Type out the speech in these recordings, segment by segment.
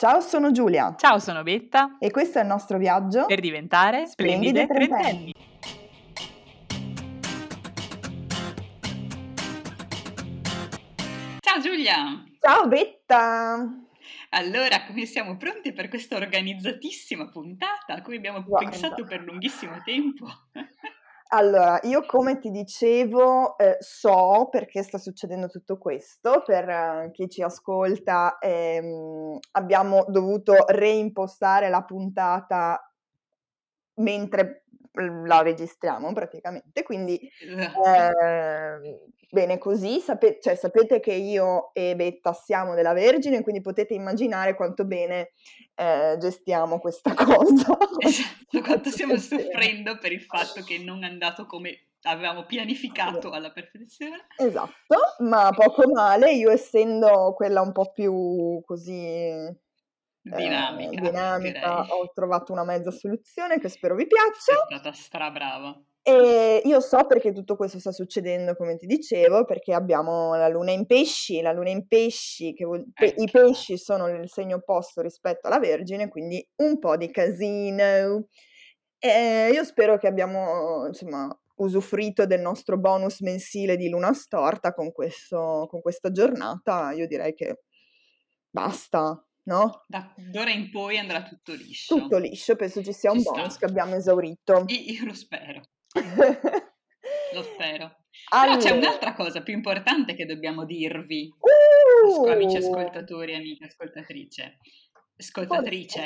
Ciao, sono Giulia. Ciao, sono Betta. E questo è il nostro viaggio per diventare splendide, splendide trentenni. Ciao Giulia. Ciao Betta. Allora, come siamo pronti per questa organizzatissima puntata a cui abbiamo Guarda. pensato per lunghissimo tempo? Allora, io come ti dicevo, eh, so perché sta succedendo tutto questo, per eh, chi ci ascolta ehm, abbiamo dovuto reimpostare la puntata mentre la registriamo praticamente, quindi eh, bene così, sape- cioè, sapete che io e Betta siamo della Vergine, quindi potete immaginare quanto bene eh, gestiamo questa cosa. Esatto, quanto stiamo soffrendo per il fatto che non è andato come avevamo pianificato alla perfezione. Esatto, ma poco male, io essendo quella un po' più così dinamica, eh, dinamica ho trovato una mezza soluzione che spero vi piaccia. È stata strabrava. E io so perché tutto questo sta succedendo, come ti dicevo, perché abbiamo la luna in pesci, la luna in pesci, che vuol... ecco. i pesci sono il segno opposto rispetto alla Vergine, quindi un po' di casino. E io spero che abbiamo, insomma, usufruito del nostro bonus mensile di luna storta con, questo, con questa giornata. Io direi che basta, no? Da d'ora in poi andrà tutto liscio. Tutto liscio, penso ci sia ci un sta. bonus che abbiamo esaurito. Io, io lo spero. Lo spero. Allora. Però c'è un'altra cosa più importante che dobbiamo dirvi, uh! amici ascoltatori e amiche ascoltatrice. Ascoltatrice.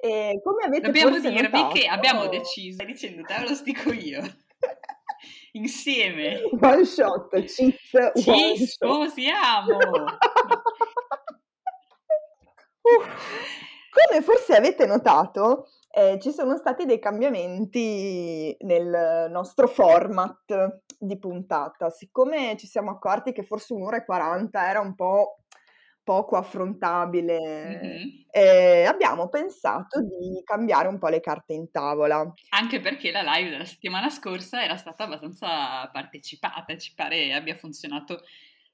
e come avete Dobbiamo dirvi notato? che abbiamo deciso, stai dicendo te, lo dico io, insieme. One shot, Ci sposiamo! uh, come forse avete notato, eh, ci sono stati dei cambiamenti nel nostro format di puntata. Siccome ci siamo accorti che forse un'ora e 40 era un po' poco affrontabile, mm-hmm. eh, abbiamo pensato di cambiare un po' le carte in tavola. Anche perché la live della settimana scorsa era stata abbastanza partecipata, ci pare abbia funzionato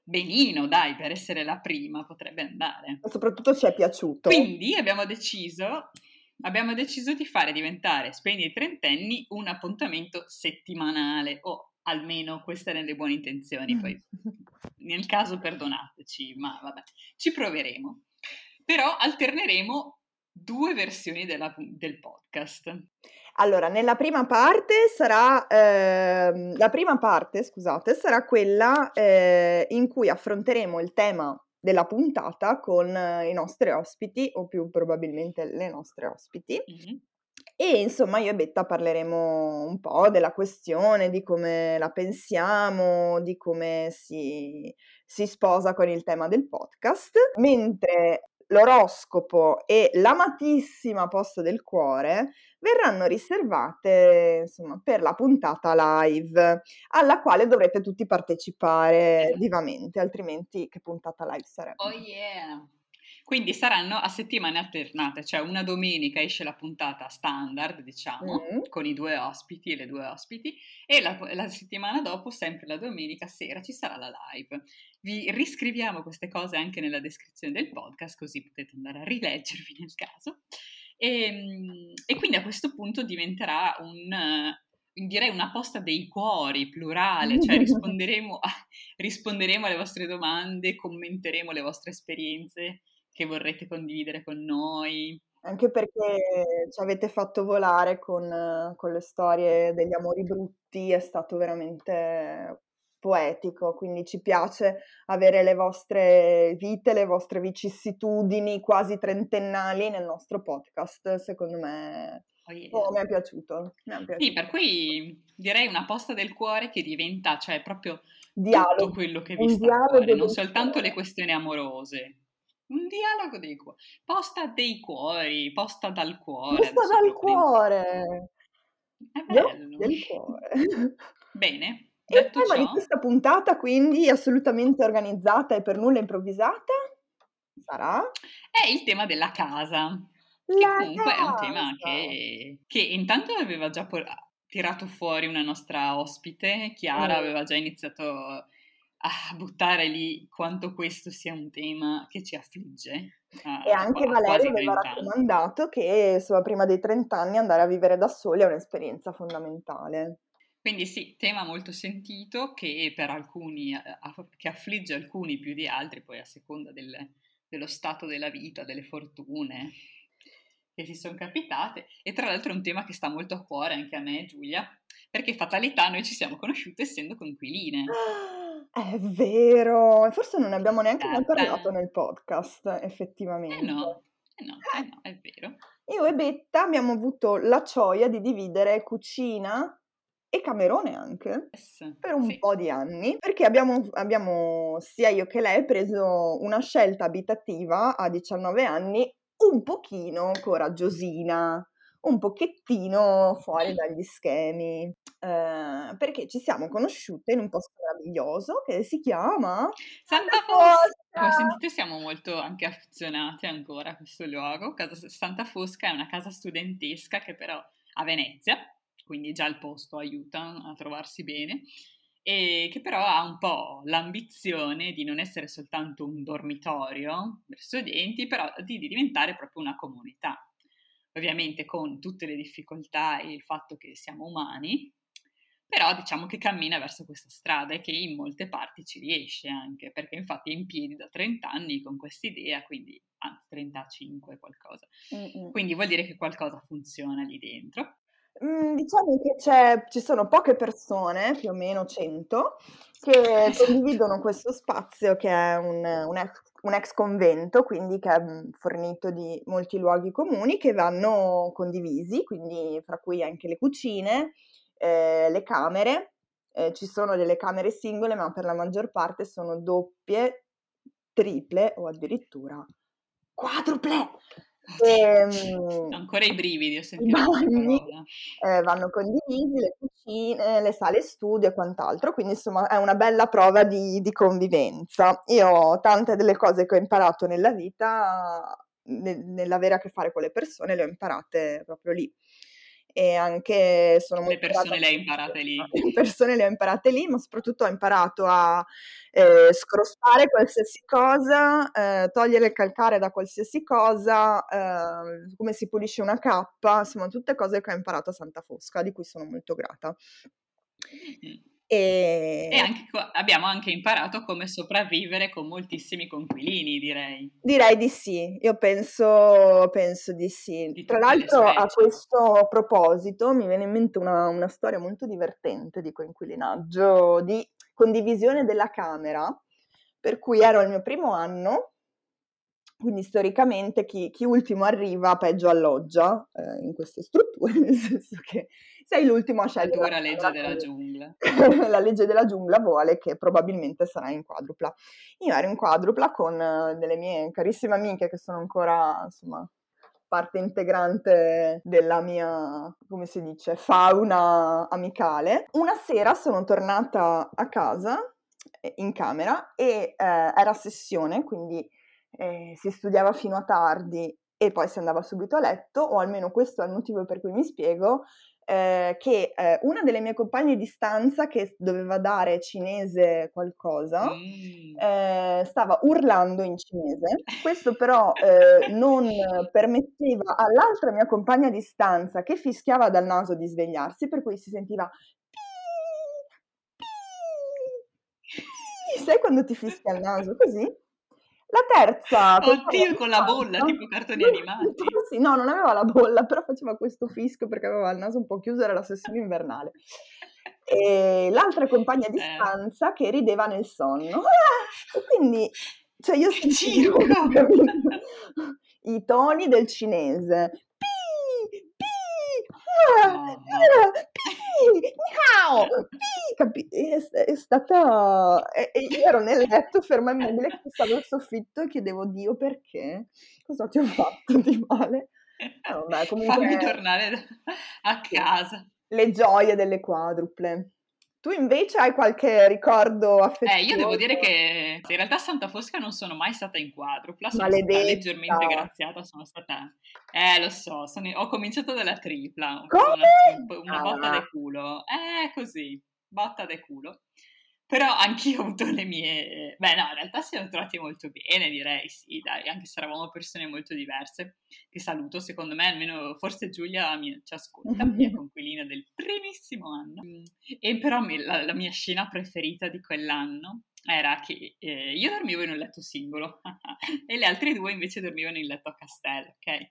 benino, dai, per essere la prima potrebbe andare. Soprattutto ci è piaciuto. Quindi abbiamo deciso abbiamo deciso di fare diventare Spendi i trentenni un appuntamento settimanale, o almeno queste erano le buone intenzioni, poi nel caso perdonateci, ma vabbè, ci proveremo. Però alterneremo due versioni della, del podcast. Allora, nella prima parte sarà, eh, la prima parte, scusate, sarà quella eh, in cui affronteremo il tema della puntata con i nostri ospiti o più probabilmente le nostre ospiti. Mm-hmm. E insomma io e Betta parleremo un po' della questione, di come la pensiamo, di come si, si sposa con il tema del podcast, mentre l'oroscopo e l'amatissima posta del cuore verranno riservate insomma, per la puntata live alla quale dovrete tutti partecipare vivamente, altrimenti che puntata live sarebbe? Oh yeah! Quindi saranno a settimane alternate, cioè una domenica esce la puntata standard, diciamo, mm. con i due ospiti e le due ospiti, e la, la, settimana dopo, sempre la domenica sera, ci sarà la live. Vi riscriviamo queste cose anche nella descrizione del podcast, così potete andare a rileggervi nel caso. E, ehm, e quindi a questo punto diventerà un, direi una posta dei cuori, plurale, cioè risponderemo, a, risponderemo alle vostre domande, commenteremo le vostre esperienze che vorrete condividere con noi. Anche perché ci avete fatto volare con, con le storie degli amori brutti, è stato veramente poetico, quindi ci piace avere le vostre vite, le vostre vicissitudini quasi trentennali nel nostro podcast, secondo me oh yeah. oh, mi, è piaciuto, mi, è piaciuto, Sì, per cui direi una posta del cuore che diventa, cioè proprio dialogo, tutto quello che vi sta a cuore, non soltanto le questioni amorose. Un dialogo dei cuori, posta dei cuori, posta dal cuore. Posta dal cuore! È bello. Del cuore. Bene, e il tema ciò, di questa puntata, quindi assolutamente organizzata e per nulla improvvisata, sarà? È il tema della casa. La che comunque casa. è un tema che, che intanto aveva già por- tirato fuori una nostra ospite, Chiara, mm. aveva già iniziato a buttare lì quanto questo sia un tema che ci affligge. e anche Valerio aveva raccomandato che insomma, prima dei 30 anni andare a vivere da soli è un'esperienza fondamentale. Quindi sì, tema molto sentito che per alcuni, che affligge alcuni più di altri, poi a seconda del, dello stato della vita, delle fortune che si sono capitate. E tra l'altro è un tema che sta molto a cuore anche a me, Giulia, perché fatalità noi ci siamo conosciute essendo conquiline. È vero, forse non ne abbiamo neanche mai parlato nel podcast, effettivamente. Eh no, eh no, eh no, è vero. Io e Betta abbiamo avuto la gioia di dividere cucina e Camerone anche yes, per un sì. po' di anni perché abbiamo, abbiamo, sia io che lei preso una scelta abitativa a 19 anni un pochino coraggiosina un pochettino fuori dagli schemi, eh, perché ci siamo conosciute in un posto meraviglioso che si chiama Santa Fosca. Come sentite siamo molto anche affezionate ancora a questo luogo. Casa Santa Fosca è una casa studentesca che però a Venezia, quindi già il posto aiuta a trovarsi bene, e che però ha un po' l'ambizione di non essere soltanto un dormitorio per studenti, però di diventare proprio una comunità ovviamente con tutte le difficoltà e il fatto che siamo umani, però diciamo che cammina verso questa strada e che in molte parti ci riesce anche, perché infatti è in piedi da 30 anni con questa idea, quindi anzi 35 qualcosa. Mm-mm. Quindi vuol dire che qualcosa funziona lì dentro. Mm, diciamo che ci sono poche persone, più o meno 100, che condividono questo spazio che è un, un, ex, un ex convento, quindi che è mm, fornito di molti luoghi comuni che vanno condivisi, quindi fra cui anche le cucine, eh, le camere. Eh, ci sono delle camere singole, ma per la maggior parte sono doppie, triple o addirittura quadruple. E, ehm, Ancora i brividi, ho sentito. I bagni eh, vanno condivisi, le cucine, le sale studio e quant'altro, quindi insomma è una bella prova di, di convivenza. Io tante delle cose che ho imparato nella vita, ne, nell'avere a che fare con le persone, le ho imparate proprio lì e anche sono molto... Le persone le hai imparate lì. Le persone le ho imparate lì, ma soprattutto ho imparato a eh, scrostare qualsiasi cosa, eh, togliere il calcare da qualsiasi cosa, eh, come si pulisce una cappa, insomma tutte cose che ho imparato a Santa Fosca, di cui sono molto grata. Mm-hmm. E, e anche, abbiamo anche imparato come sopravvivere con moltissimi conquilini, direi. Direi di sì, io penso, penso di sì. Di Tra l'altro, a questo proposito, mi viene in mente una, una storia molto divertente di coinquilinaggio, di condivisione della camera, per cui ero al mio primo anno quindi storicamente chi, chi, ultimo arriva peggio alloggia eh, in queste strutture, nel senso che sei l'ultimo a scegliere. La legge della giungla. la legge della giungla vuole che probabilmente sarà in quadrupla. Io ero in quadrupla con uh, delle mie carissime amiche che sono ancora, insomma, parte integrante della mia, come si dice, fauna amicale. Una sera sono tornata a casa, eh, in camera, e eh, era sessione, quindi eh, si studiava fino a tardi e poi si andava subito a letto, o almeno questo è il motivo per cui mi spiego, eh, che eh, una delle mie compagne di stanza che doveva dare cinese qualcosa mm. eh, stava urlando in cinese. Questo però eh, non permetteva all'altra mia compagna di stanza che fischiava dal naso di svegliarsi, per cui si sentiva Sai quando ti fischia il naso così? La terza... Oddio, con la bolla, tipo cartoni animati. Sì, no, non aveva la bolla, però faceva questo fischio perché aveva il naso un po' chiuso, era la sessione invernale. E l'altra compagna di eh. stanza che rideva nel sonno. Ah! Quindi, cioè io sentivo i toni del cinese. Pi, pi, ah, pi, capi- è, è stata... E, e io ero nel letto ferma immobile, stavo al soffitto e chiedevo, Dio, perché? Cosa ti ho fatto di male? Eh, vabbè, comunque, Fammi tornare a casa. Le gioie delle quadruple. Tu invece hai qualche ricordo affettuoso? Eh, io devo dire che in realtà a Santa Fosca non sono mai stata in quadrupla, sono Maledetta. stata leggermente graziata, sono stata... Eh, lo so, sono... ho cominciato dalla tripla, Come? una, una botta ah. di culo. Eh, così, botta di culo. Però anch'io ho avuto le mie... Beh no, in realtà siamo trovati molto bene, direi, sì, dai, anche se eravamo persone molto diverse, che saluto, secondo me, almeno forse Giulia mi, ci ascolta, mia conquilina del primissimo anno. E però la, la mia scena preferita di quell'anno era che eh, io dormivo in un letto singolo e le altre due invece dormivano in letto a castello, ok?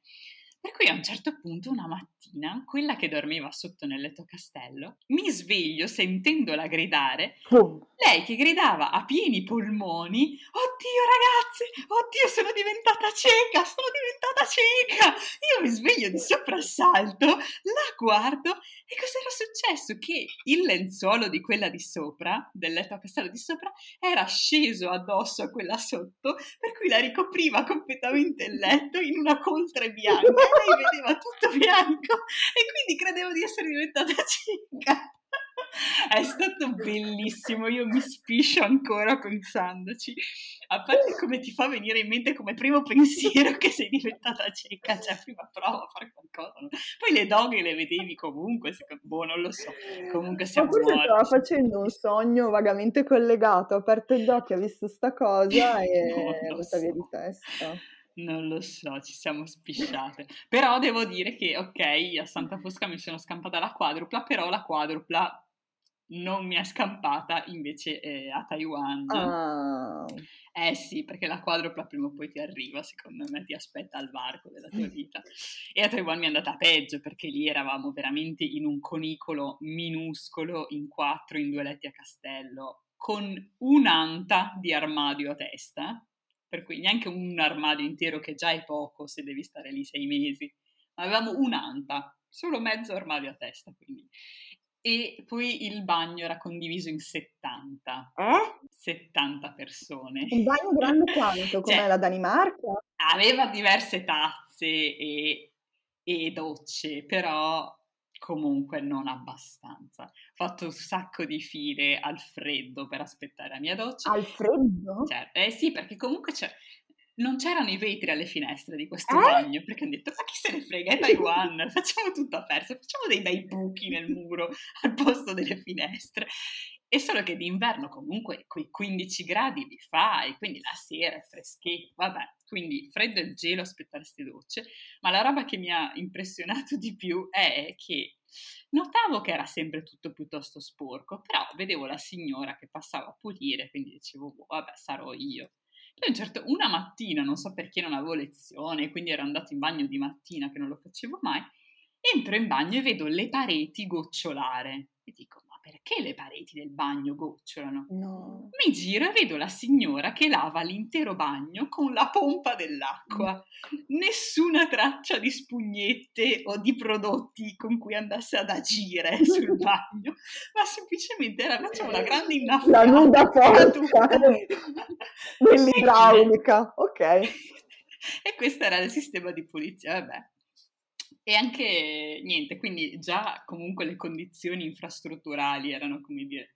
Per cui a un certo punto, una mattina, quella che dormiva sotto nel letto castello, mi sveglio sentendola gridare, oh. lei che gridava a pieni polmoni, oddio ragazze, oddio sono diventata cieca, sono diventata cieca! Io mi sveglio di soprassalto, la guardo e cos'era successo? Che il lenzuolo di quella di sopra, del letto a castello di sopra, era sceso addosso a quella sotto, per cui la ricopriva completamente il letto in una coltre bianca lei vedeva tutto bianco e quindi credevo di essere diventata cieca. È stato bellissimo, io mi spiscio ancora pensandoci. A parte come ti fa venire in mente come primo pensiero che sei diventata cieca, cioè prima prova a fare qualcosa. Poi le doghe le vedevi comunque, secondo... boh, non lo so. Comunque siamo Ma morti. stava facendo un sogno vagamente collegato, ha aperto gli occhi, ha visto sta cosa e è andata via di testa. Non lo so, ci siamo spisciate. Però devo dire che, ok, a Santa Fosca mi sono scampata la quadrupla, però la quadrupla non mi è scampata invece eh, a Taiwan. Oh. Eh sì, perché la quadrupla prima o poi ti arriva, secondo me ti aspetta al varco della tua vita. E a Taiwan mi è andata peggio perché lì eravamo veramente in un conicolo minuscolo, in quattro, in due letti a castello, con un'anta di armadio a testa per cui neanche un armadio intero che già è poco se devi stare lì sei mesi, ma avevamo un'anta, solo mezzo armadio a testa quindi. E poi il bagno era condiviso in 70. Eh? 70 persone. Un bagno grande quanto? Come cioè, la Danimarca? Aveva diverse tazze e, e docce, però comunque non abbastanza. Ho fatto un sacco di file al freddo per aspettare la mia doccia. Al freddo? Cioè, eh sì, perché comunque c'è, non c'erano i vetri alle finestre di questo eh? bagno, perché hanno detto, ma chi se ne frega, è Taiwan, facciamo tutto aperto, facciamo dei bei buchi nel muro al posto delle finestre. E solo che d'inverno comunque quei 15 gradi li fai, quindi la sera è freschetto, vabbè, quindi freddo e gelo aspettare queste docce, ma la roba che mi ha impressionato di più è che notavo che era sempre tutto piuttosto sporco, però vedevo la signora che passava a pulire, quindi dicevo, boh, vabbè, sarò io. Poi un certo, una mattina, non so perché non avevo lezione, quindi ero andato in bagno di mattina che non lo facevo mai, entro in bagno e vedo le pareti gocciolare e dico, perché le pareti del bagno gocciolano? No. Mi giro e vedo la signora che lava l'intero bagno con la pompa dell'acqua. Nessuna traccia di spugnette o di prodotti con cui andasse ad agire sul bagno, ma semplicemente la facciamo una grande innaffata. La nuda forza dell'idraulica, ok. E questo era il sistema di pulizia, vabbè. E anche niente, quindi già comunque le condizioni infrastrutturali erano, come dire,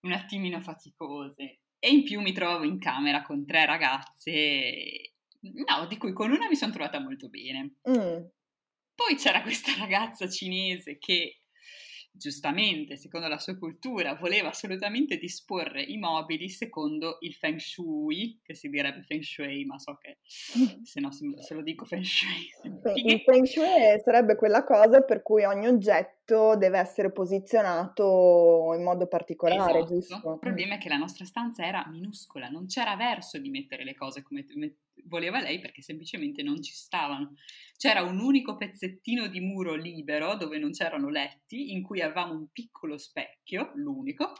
un attimino faticose. E in più mi trovavo in camera con tre ragazze, no, di cui con una mi sono trovata molto bene. Mm. Poi c'era questa ragazza cinese che giustamente, secondo la sua cultura, voleva assolutamente disporre i mobili secondo il feng shui, che si direbbe feng shui, ma so che se no se lo dico feng shui. Il feng shui sarebbe quella cosa per cui ogni oggetto deve essere posizionato in modo particolare, esatto. giusto? Il problema è che la nostra stanza era minuscola, non c'era verso di mettere le cose come voleva lei perché semplicemente non ci stavano. C'era un unico pezzettino di muro libero dove non c'erano letti, in cui avevamo un piccolo specchio, l'unico,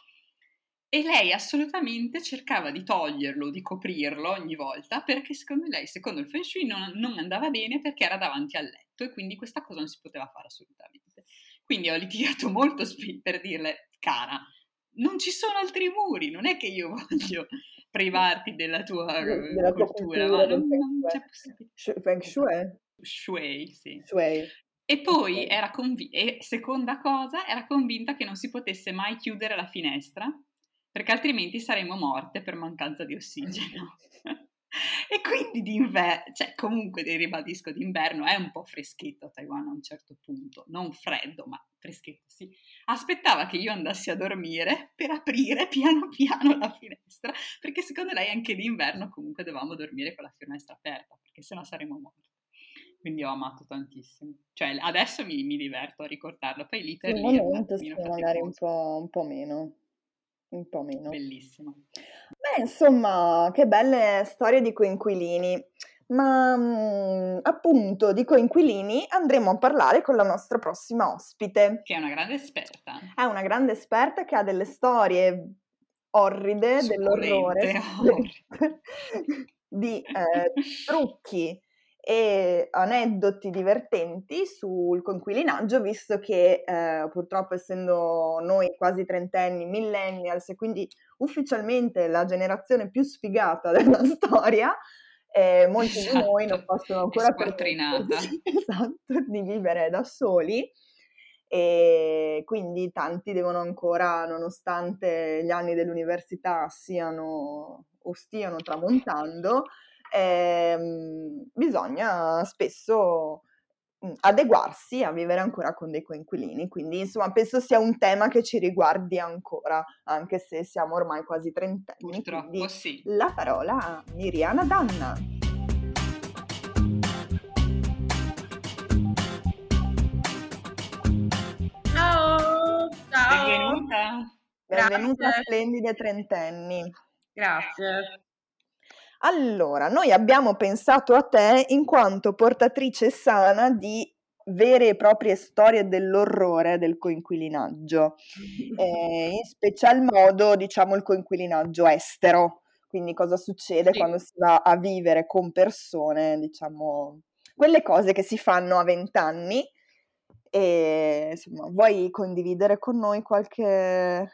e lei assolutamente cercava di toglierlo, di coprirlo ogni volta perché secondo lei, secondo il Feng Shui, non, non andava bene perché era davanti al letto e quindi questa cosa non si poteva fare assolutamente. Quindi ho litigato molto per dirle, cara, non ci sono altri muri, non è che io voglio privarti della tua, della cultura, tua cultura, ma non, non c'è possibilità. Feng Shui? Shui, sì. Shui. E poi era convinta, e seconda cosa, era convinta che non si potesse mai chiudere la finestra, perché altrimenti saremmo morte per mancanza di ossigeno. e quindi d'inverno, cioè comunque ribadisco, d'inverno è un po' freschetto a Taiwan a un certo punto, non freddo, ma freschetto, sì. Aspettava che io andassi a dormire per aprire piano piano la finestra, perché secondo lei anche d'inverno comunque dovevamo dormire con la finestra aperta, perché sennò saremmo morti. Quindi ho amato tantissimo. Cioè adesso mi, mi diverto a ricordarlo, poi lì per lì... momento sì, magari un po', un po' meno un po' meno. Bellissimo. Beh, insomma, che belle storie di coinquilini. Ma mh, appunto di coinquilini andremo a parlare con la nostra prossima ospite. Che è una grande esperta. È una grande esperta che ha delle storie orride, dell'orrore, di eh, trucchi e aneddoti divertenti sul conquilinaggio, visto che eh, purtroppo essendo noi quasi trentenni, millennials e quindi ufficialmente la generazione più sfigata della storia, eh, molti esatto. di noi non possono ancora permettersi esatto, di vivere da soli e quindi tanti devono ancora, nonostante gli anni dell'università siano o stiano tramontando, ehm, bisogna spesso mhmm, adeguarsi a vivere ancora con dei coinquilini. Quindi, insomma, penso sia un tema che ci riguardi ancora, anche se siamo ormai quasi trentenni. Purtroppo sì. La parola a Miriana Danna. Ciao! Ciao! Benvenuta! Benvenuta a Splendide Trentenni. Grazie. Allora, noi abbiamo pensato a te in quanto portatrice sana di vere e proprie storie dell'orrore del coinquilinaggio, eh, in special modo diciamo il coinquilinaggio estero, quindi cosa succede sì. quando si va a vivere con persone, diciamo, quelle cose che si fanno a vent'anni e insomma, vuoi condividere con noi qualche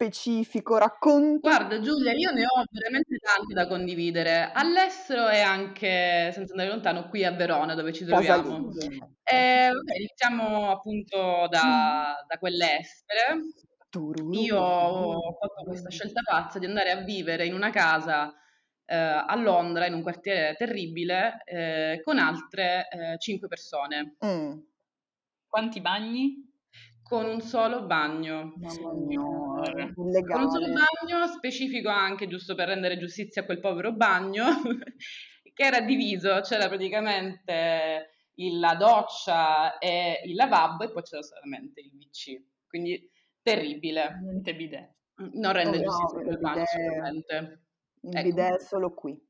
specifico, racconto? Guarda Giulia, io ne ho veramente tanti da condividere, all'estero e anche, senza andare lontano, qui a Verona dove ci troviamo. Eh, vabbè, iniziamo appunto da, da quelle estere. Io ho fatto questa scelta pazza di andare a vivere in una casa eh, a Londra, in un quartiere terribile, eh, con altre eh, cinque persone. Mm. Quanti bagni? Con un solo bagno. Mamma mia, Con un solo bagno, specifico anche, giusto per rendere giustizia a quel povero bagno, che era diviso, c'era praticamente la doccia e il lavabo e poi c'era solamente il WC. Quindi terribile. Niente bidet. Non rende oh, giustizia no, a quel bagno, sicuramente. Il ecco. bidet è solo qui.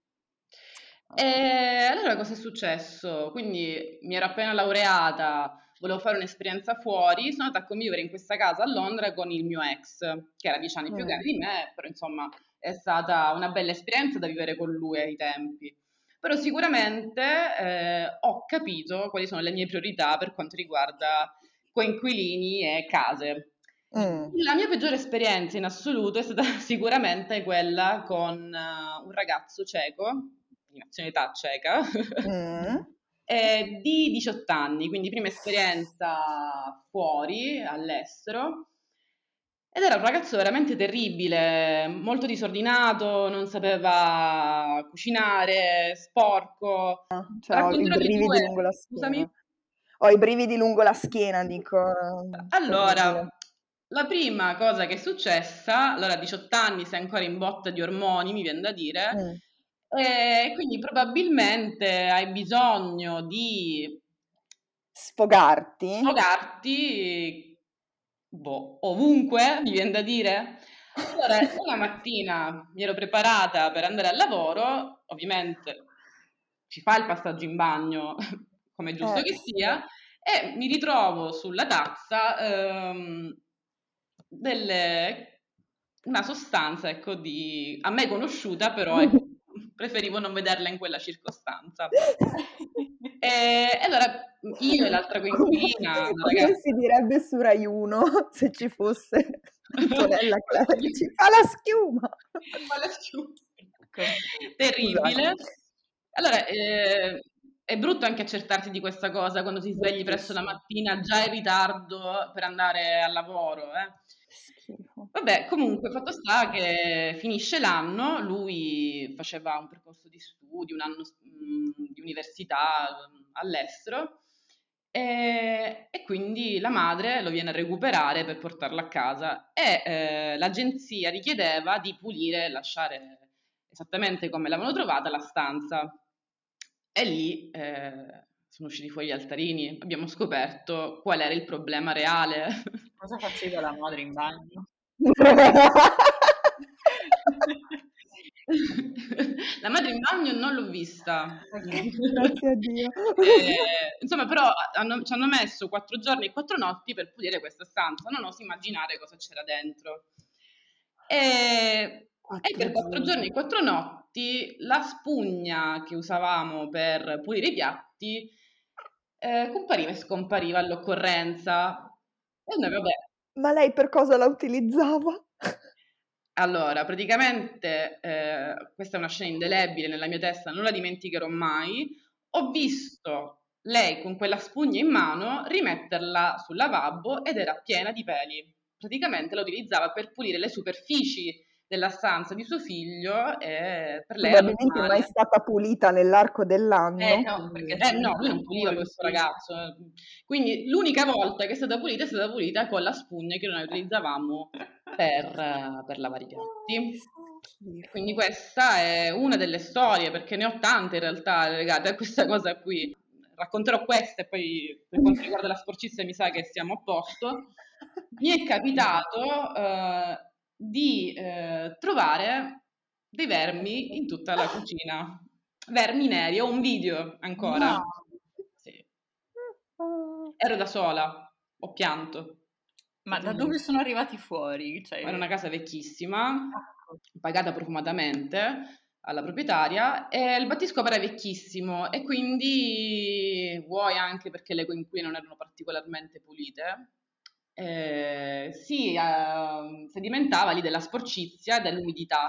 E allora cosa è successo? Quindi mi ero appena laureata, volevo fare un'esperienza fuori, sono andata a convivere in questa casa a Londra con il mio ex, che era dieci anni mm. più grande di me, però insomma è stata una bella esperienza da vivere con lui ai tempi. Però sicuramente eh, ho capito quali sono le mie priorità per quanto riguarda coinquilini e case. Mm. La mia peggiore esperienza in assoluto è stata sicuramente quella con uh, un ragazzo cieco, di nazionalità ceca, mm. eh, di 18 anni, quindi prima esperienza fuori, all'estero. Ed era un ragazzo veramente terribile, molto disordinato, non sapeva cucinare, sporco. Ah, cioè, ho i brividi due... lungo la schiena. Scusami? Ho i brividi lungo la schiena, dico. Allora, la prima cosa che è successa, allora a 18 anni sei ancora in botta di ormoni, mi viene da dire, mm. E quindi probabilmente hai bisogno di sfogarti. Sfogarti boh, ovunque, mi viene da dire. Allora, una mattina mi ero preparata per andare al lavoro, ovviamente ci fa il passaggio in bagno, come è giusto eh, che sia, e mi ritrovo sulla tazza ehm, delle, una sostanza, ecco, di, a me conosciuta, però ecco, preferivo non vederla in quella circostanza. e, allora io e l'altra coinquilina... Come si direbbe su Rai 1 se ci fosse fa la schiuma. Fa la schiuma. Terribile. Allora, eh, è brutto anche accertarsi di questa cosa quando ti svegli presto la mattina già in ritardo per andare al lavoro. Eh. Vabbè, comunque, fatto sta che finisce l'anno, lui faceva un percorso di studi, un anno mh, di università all'estero e, e, quindi la madre lo viene a recuperare per portarlo a casa e eh, l'agenzia richiedeva di pulire e lasciare esattamente come l'avevano trovata la stanza. E lì eh, sono usciti fuori gli altarini, abbiamo scoperto qual era il problema reale. Cosa faceva la madre in bagno? La madre in bagno non l'ho vista. Grazie a Dio. Eh, insomma, però hanno, ci hanno messo quattro giorni e quattro notti per pulire questa stanza. Non oso immaginare cosa c'era dentro. E, e per quattro giorni e quattro notti la spugna che usavamo per pulire i piatti eh, compariva e scompariva all'occorrenza. E noi, vabbè. Ma lei per cosa la utilizzava? Allora, praticamente eh, questa è una scena indelebile nella mia testa, non la dimenticherò mai. Ho visto lei con quella spugna in mano rimetterla sul lavabo ed era piena di peli. Praticamente la utilizzava per pulire le superfici della stanza di suo figlio e per lei probabilmente mai stata pulita nell'arco dell'anno. Eh no, perché, eh, no lui non puliva questo ragazzo. Quindi l'unica volta che è stata pulita è stata pulita con la spugna che noi utilizzavamo per, per lavare i piatti. Quindi questa è una delle storie perché ne ho tante in realtà legate a questa cosa qui. Racconterò queste e poi per quanto riguarda la sporcizia mi sa che siamo a posto. Mi è capitato eh, di eh, trovare dei vermi in tutta la cucina. Vermi neri, ho un video ancora. No. Sì. Ero da sola, ho pianto. Ma da dove sono arrivati fuori? Cioè... Era una casa vecchissima, ecco. pagata profumatamente alla proprietaria e il battiscopo era vecchissimo e quindi vuoi anche perché le coinquiline non erano particolarmente pulite eh, si eh, sedimentava lì della sporcizia e dell'umidità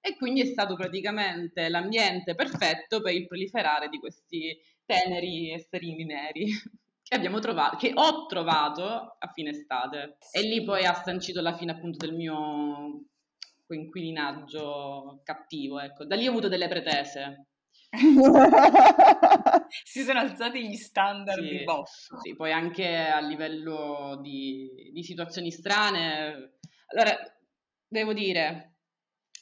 e quindi è stato praticamente l'ambiente perfetto per il proliferare di questi teneri esterini neri che abbiamo trovato, che ho trovato a fine estate e lì poi ha sancito la fine appunto del mio inquilinaggio cattivo, ecco. Da lì ho avuto delle pretese. si sono alzati gli standard sì, di boss. Sì, poi anche a livello di, di situazioni strane. Allora, devo dire,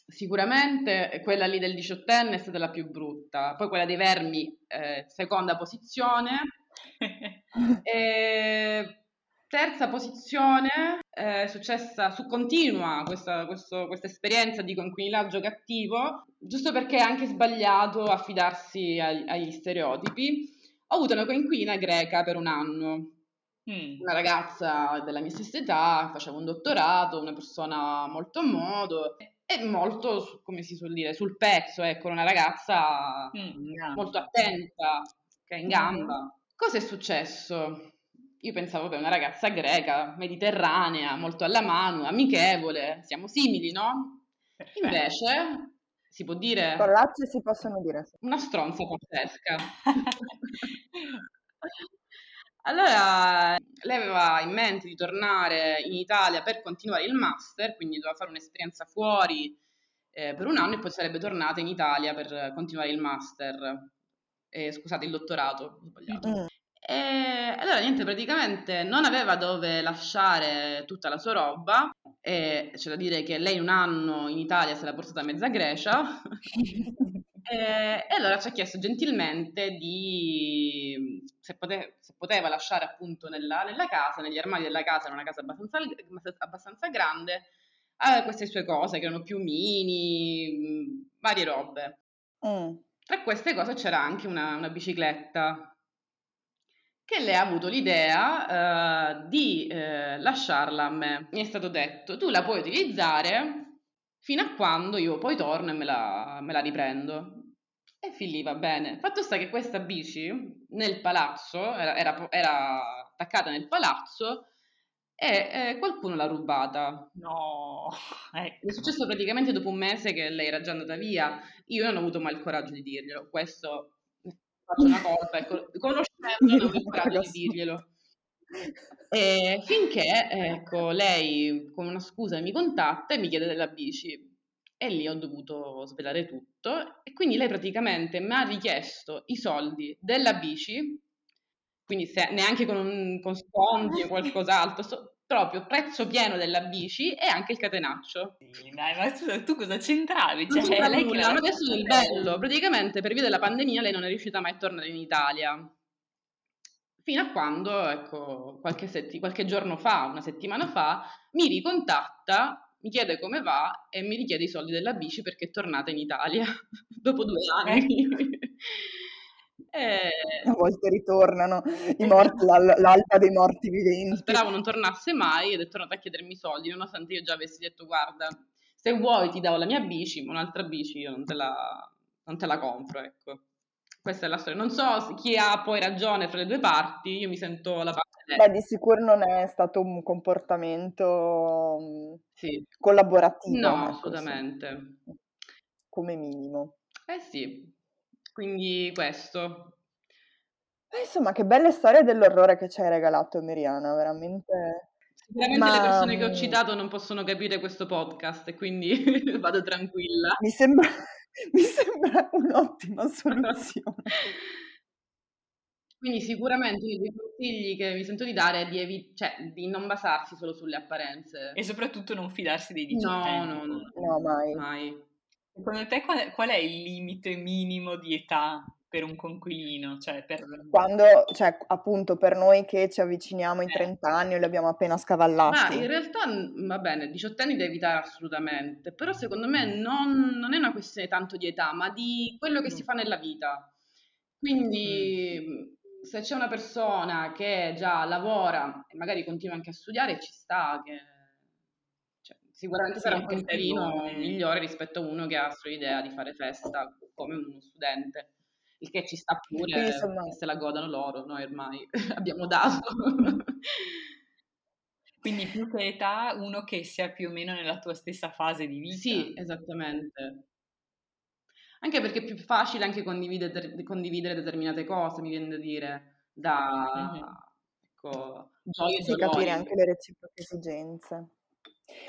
sicuramente quella lì del diciottenne è stata la più brutta, poi quella dei vermi, eh, seconda posizione. e, terza posizione è successa su continua questa, questo, questa esperienza di conquililaggio cattivo, giusto perché è anche sbagliato affidarsi agli, agli stereotipi. Ho avuto una coinquilina greca per un anno, mm. una ragazza della mia stessa età, faceva un dottorato, una persona molto a modo e molto, come si suol dire, sul pezzo, ecco, una ragazza mm, molto attenta, che è in gamba. Cosa è successo? Io pensavo, beh, una ragazza greca, mediterranea, molto alla mano, amichevole, siamo simili, no? Perfetto. Invece, si può dire... Parolacce si possono dire. Una stronza pazzesca. allora, lei aveva in mente di tornare in Italia per continuare il master, quindi doveva fare un'esperienza fuori eh, per un anno e poi sarebbe tornata in Italia per continuare il master. Eh, scusate, il dottorato, ho sbagliato. Mm. E allora niente, praticamente non aveva dove lasciare tutta la sua roba e c'è da dire che lei un anno in Italia se l'ha portata a mezza Grecia e, e, allora ci ha chiesto gentilmente di se, pote, se poteva lasciare appunto nella, nella, casa, negli armadi della casa, era una casa abbastanza, abbastanza grande, eh, queste sue cose che erano più mini, varie robe. Mm. Tra queste cose c'era anche una, una bicicletta che lei ha avuto l'idea uh, di uh, lasciarla a me. Mi è stato detto, tu la puoi utilizzare fino a quando io poi torno e me la, me la riprendo. E fin lì va bene. Fatto sta che questa bici nel palazzo, era, era, era attaccata nel palazzo, e eh, qualcuno l'ha rubata. No, ecco. È successo praticamente dopo un mese che lei era già andata via. Io non ho avuto mai il coraggio di dirglielo. Questo faccio una colpa, ecco, conoscendo non il coraggio di dirglielo. E finché, ecco, lei con una scusa mi contatta e mi chiede della bici. E lì ho dovuto svelare tutto. E quindi lei praticamente mi ha richiesto i soldi della bici, quindi se, neanche con, un, con sconti o qualcos'altro, so, proprio prezzo pieno della bici e anche il catenaccio. Sì, dai, ma tu, tu cosa c'entravi? Cioè, non lei nulla, ma adesso è il bello. Praticamente per via della pandemia lei non è riuscita mai a tornare in Italia. Fino a quando, ecco, qualche, setti- qualche giorno fa, una settimana fa, mi ricontatta, mi chiede come va e mi richiede i soldi della bici perché è tornata in Italia dopo due anni. E... A volte ritornano i morti, l'alba dei morti viventi. Speravo non tornasse mai ed è tornata a chiedermi soldi, nonostante io già avessi detto guarda, se vuoi ti do la mia bici, ma un'altra bici io non te la, non te la compro, ecco. Questa è la storia. Non so chi ha poi ragione fra le due parti, io mi sento la parte Beh, di sicuro non è stato un comportamento mm, sì. collaborativo. No, assolutamente. Come minimo. Eh sì, quindi questo. Eh, insomma, che belle storie dell'orrore che ci hai regalato, Miriana, veramente. Sicuramente Ma... le persone che ho mm, citato non possono capire questo podcast e quindi vado tranquilla. Mi sembra, mi sembra un'ottima soluzione. Quindi sicuramente uno dei consigli che mi sento di dare è di, evi- cioè, di non basarsi solo sulle apparenze. E soprattutto non fidarsi dei diciottenni. No, no, no. No, mai. mai. Secondo te qual è, qual è, il limite minimo di età per un conquilino? Cioè, per... Quando, cioè, appunto, per noi che ci avviciniamo ai 30 eh. anni o li abbiamo appena scavallati. Ma in realtà, va bene, 18 anni da evitare assolutamente, però secondo me non, non, è una questione tanto di età, ma di quello che mm. si fa nella vita. Quindi... Mm se c'è una persona che già lavora e magari continua anche a studiare, ci sta che sicuramente sì, sarà un coinquilino migliore rispetto a uno che ha solo idea di fare festa come uno studente. Il che ci sta pure, insomma... che se la godano loro, noi ormai abbiamo dato. Quindi più che età, uno che sia più o meno nella tua stessa fase di vita. Sì, esattamente. Anche perché è più facile anche condividere, condividere determinate cose, mi viene da dire, da mm-hmm. ecco, gioie sì, capire anche le reciproche esigenze.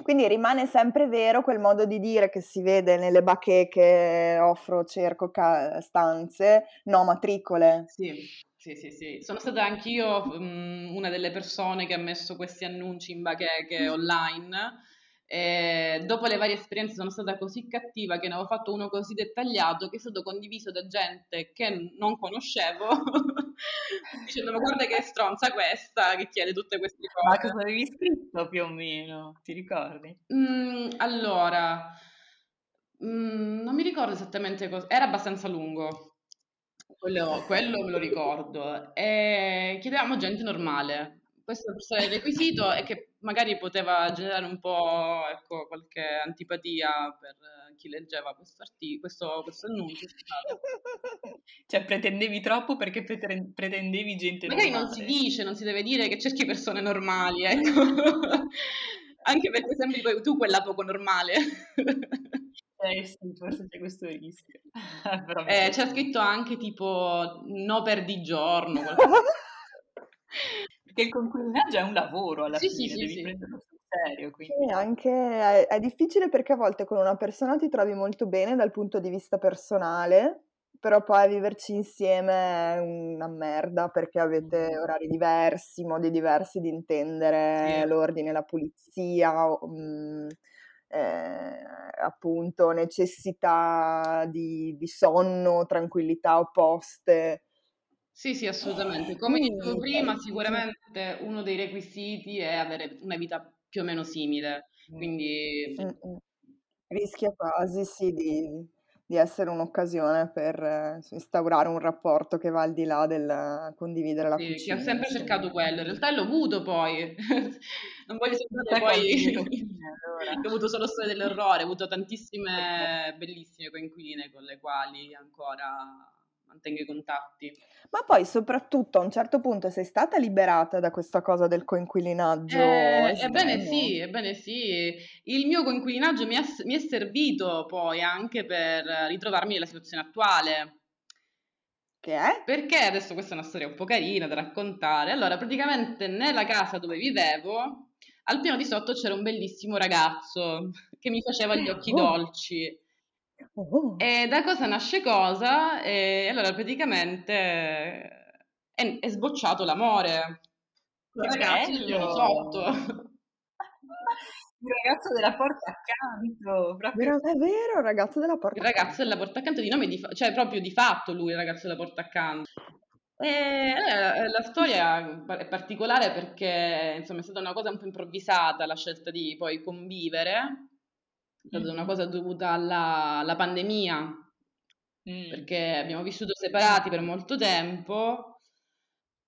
Quindi rimane sempre vero quel modo di dire che si vede nelle bacheche offro, cerco ca- stanze, no matricole. Sì, sì, sì, sì. Sono stata anch'io um, una delle persone che ha messo questi annunci in bacheche online e dopo le varie esperienze sono stata così cattiva che ne avevo fatto uno così dettagliato che è stato condiviso da gente che non conoscevo dicendo ma guarda che stronza questa che chiede tutte queste cose. Ma cosa avevi scritto più o meno? Ti ricordi? Mm, allora, mm, non mi ricordo esattamente cosa, era abbastanza lungo. Quello, quello me lo ricordo. E chiedevamo gente normale, questo è il requisito e che magari poteva generare un po' ecco, qualche antipatia per chi leggeva questo, artic- questo, questo annuncio. Cioè pretendevi troppo perché pretendevi gente magari normale. non si dice, non si deve dire che cerchi persone normali, ecco. anche perché sembri tu quella poco normale. Eh sì, forse c'è questo rischio. eh, c'è scritto anche tipo no per di giorno. Perché il conquilinaggio è un lavoro alla sì, fine, sì, devi sì, prenderlo sul serio. Quindi. Sì, anche è, è difficile perché a volte con una persona ti trovi molto bene dal punto di vista personale, però poi viverci insieme è una merda perché avete orari diversi, modi diversi di intendere sì. l'ordine, la pulizia, mh, eh, appunto necessità di, di, sonno, tranquillità opposte. Sì, sì, assolutamente. Come dicevo prima, sicuramente uno dei requisiti è avere una vita più o meno simile, quindi... Rischia quasi, sì, di, di essere un'occasione per eh, instaurare un rapporto che va al di là del condividere la Sì, che ho sempre insomma. cercato quello. In realtà l'ho avuto poi. Non voglio sembrare poi allora. ho avuto solo storie dell'orrore, ho avuto tantissime bellissime coinquiline con le quali ancora mantengo i contatti. Ma poi soprattutto a un certo punto sei stata liberata da questa cosa del coinquilinaggio? Eh, ebbene sì, ebbene sì. Il mio coinquilinaggio mi è, mi è servito poi anche per ritrovarmi nella situazione attuale. Che è? Perché adesso questa è una storia un po' carina da raccontare. Allora, praticamente nella casa dove vivevo, al piano di sotto c'era un bellissimo ragazzo che mi faceva gli occhi Oh. dolci. Oh. E da cosa nasce cosa? E allora praticamente è, è sbocciato l'amore. Il Che di sotto. Il ragazzo della porta accanto, proprio. È vero, il ragazzo della porta. Il ragazzo della porta accanto di nome, di fa- cioè proprio di fatto lui, il ragazzo della porta accanto. E eh, la storia è particolare perché insomma è stata una cosa un po' improvvisata la scelta di poi convivere, è stata una cosa dovuta alla, alla pandemia, Mm. perché abbiamo vissuto separati per molto tempo,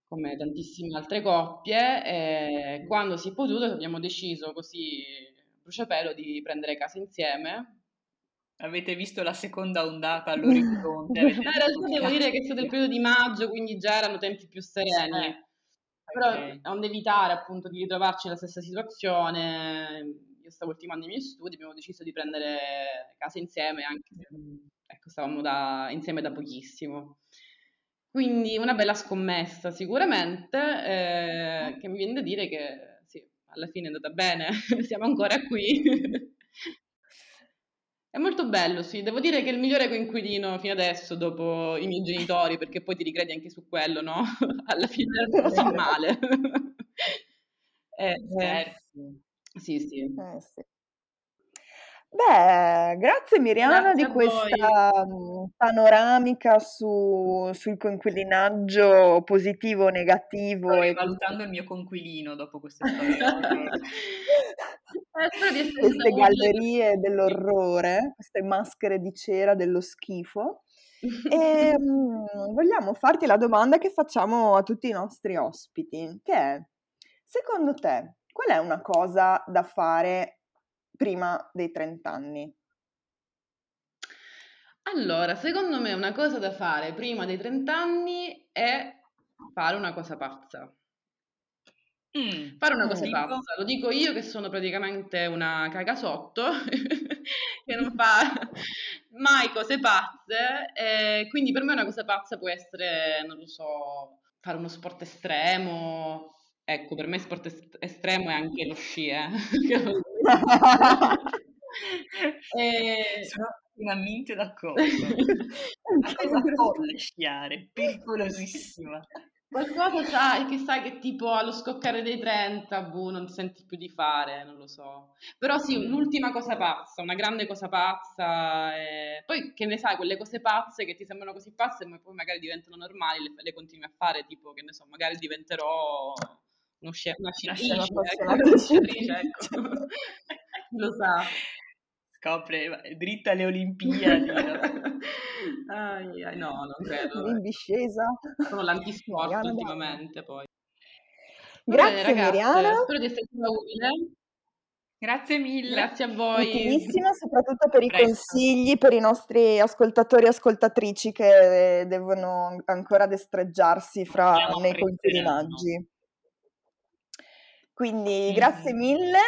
come tantissime altre coppie, e quando si è potuto abbiamo deciso così, bruciapelo, di prendere casa insieme. Avete visto la seconda ondata all'orizzonte? No, avete in realtà devo dire che è stato il periodo di maggio, quindi già erano tempi più sereni. Eh, Però ok. onde evitare appunto di ritrovarci nella stessa situazione, io stavo ultimando i miei studi, abbiamo deciso di prendere casa insieme, anche se ecco, stavamo da- insieme da pochissimo. Quindi una bella scommessa sicuramente, eh, che mi viene da dire che sì, alla fine è andata bene, siamo ancora qui. È molto bello, sì. Devo dire che è il migliore coinquilino fino adesso, dopo i miei genitori, perché poi ti ricredi anche su quello, no? Alla fine era così male. Eh, eh. Sì, sì. Eh, sì. Beh, grazie Miriana Grazie di a voi. questa mm, panoramica su- sul coinquilinaggio positivo, negativo Sto e rivalutando il mio conquilino dopo queste storie. Eh, spero di essere queste stata utile. gallerie dell'orrore, queste maschere di cera dello schifo. E mm, vogliamo farti la domanda che facciamo a tutti i nostri ospiti, che è, secondo te, qual è una cosa da fare prima dei 30 anni? Allora, secondo me una cosa da fare prima dei 30 anni è fare una cosa pazza. Mm, Fare una cosa Mm. tipo? pazza, lo dico io che sono praticamente una cagasotto, che non fa mai cose pazze, e quindi per me una cosa pazza può essere, non lo so, fare uno sport estremo. Ecco, per me sport est- estremo è anche lo sci, eh. E- Sono pienamente d'accordo. Una cosa folle sciare, pericolosissima. Qualcosa sai che sai che tipo allo scoccare dei 30, boh, non ti senti più di fare, non lo so. Però sì, Mm. un'ultima cosa pazza, una grande cosa pazza. e Poi che ne sai, quelle cose pazze che ti sembrano così pazze, ma poi magari diventano normali, le, le continui a fare, tipo, che ne so, magari diventerò una ecco, appassionata una sciatrice, ecco. Chi lo sa. Scopre, dritta alle Olimpiadi. no? Ai, ai, no, non credo. in discesa. Sono l'antisport Mariana Dalla. ultimamente, poi. Grazie bene, ragazze, Miriana, spero di essere stata utile. Grazie mille. Grazie a voi. utilissima soprattutto per i Presto. consigli per i nostri ascoltatori e ascoltatrici che devono ancora destreggiarsi fra nei apprezzando. coinquilinaggi. Quindi grazie mille,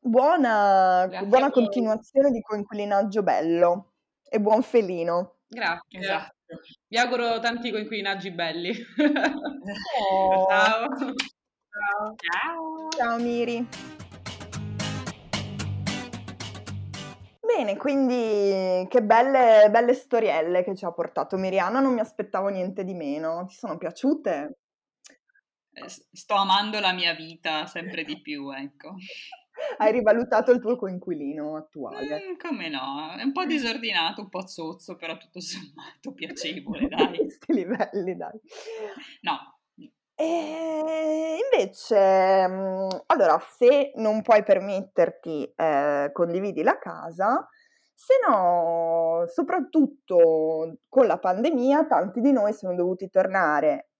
buona, Grazie buona continuazione di coinquilinaggio bello e buon felino. Grazie. Esatto. Vi auguro tanti coinquilinaggi belli. Oh. Ciao. Ciao. Ciao. Ciao Miri. Bene, quindi che belle, belle storielle che ci ha portato Miriana, non mi aspettavo niente di meno. Ti sono piaciute? Eh, Sto amando la mia vita sempre di più, ecco. Hai rivalutato il tuo coinquilino attuale. Mm, come no? È un po' disordinato, un po' zozzo, però tutto sommato piacevole, dai. Questi livelli, dai. No, E invece, mm, allora, se non puoi permetterti, eh, condividi la casa, se no, soprattutto con la pandemia, tanti di noi sono dovuti tornare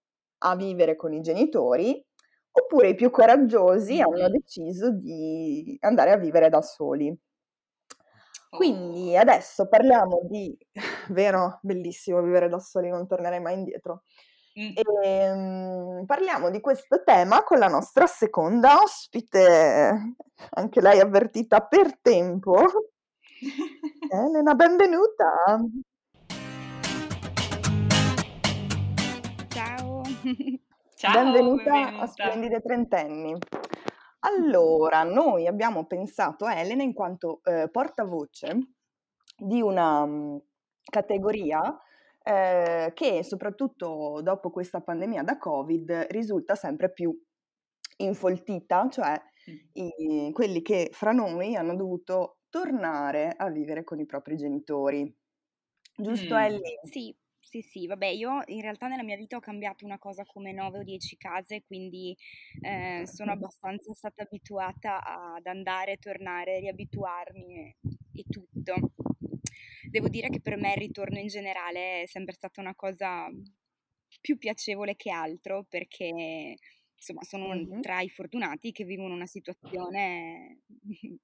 a vivere con i genitori, oppure i più coraggiosi hanno deciso di andare a vivere da soli. Oh. Quindi adesso parliamo di, vero, bellissimo vivere da soli, non tornerei mai indietro. Mm. Ehm, parliamo di questo tema con la nostra seconda ospite, anche lei avvertita per tempo. Elena, benvenuta. ciao. Benvenuta, benvenuta. a Splendide Trentenni. Allora, noi abbiamo pensato a Elena in quanto eh, portavoce di una um, categoria eh, che soprattutto dopo questa pandemia da Covid risulta sempre più infoltita, cioè mm. i, quelli che fra noi hanno dovuto tornare a vivere con i propri genitori. Giusto mm. Ellie? Sì, sì, sì, vabbè, io in realtà nella mia vita ho cambiato una cosa come 9 o 10 case, quindi eh, sono abbastanza stata abituata ad andare, tornare, riabituarmi e, tutto. Devo dire che per me il ritorno in generale è sempre stata una cosa più piacevole che altro perché insomma sono mm-hmm. tra i fortunati che vivono una situazione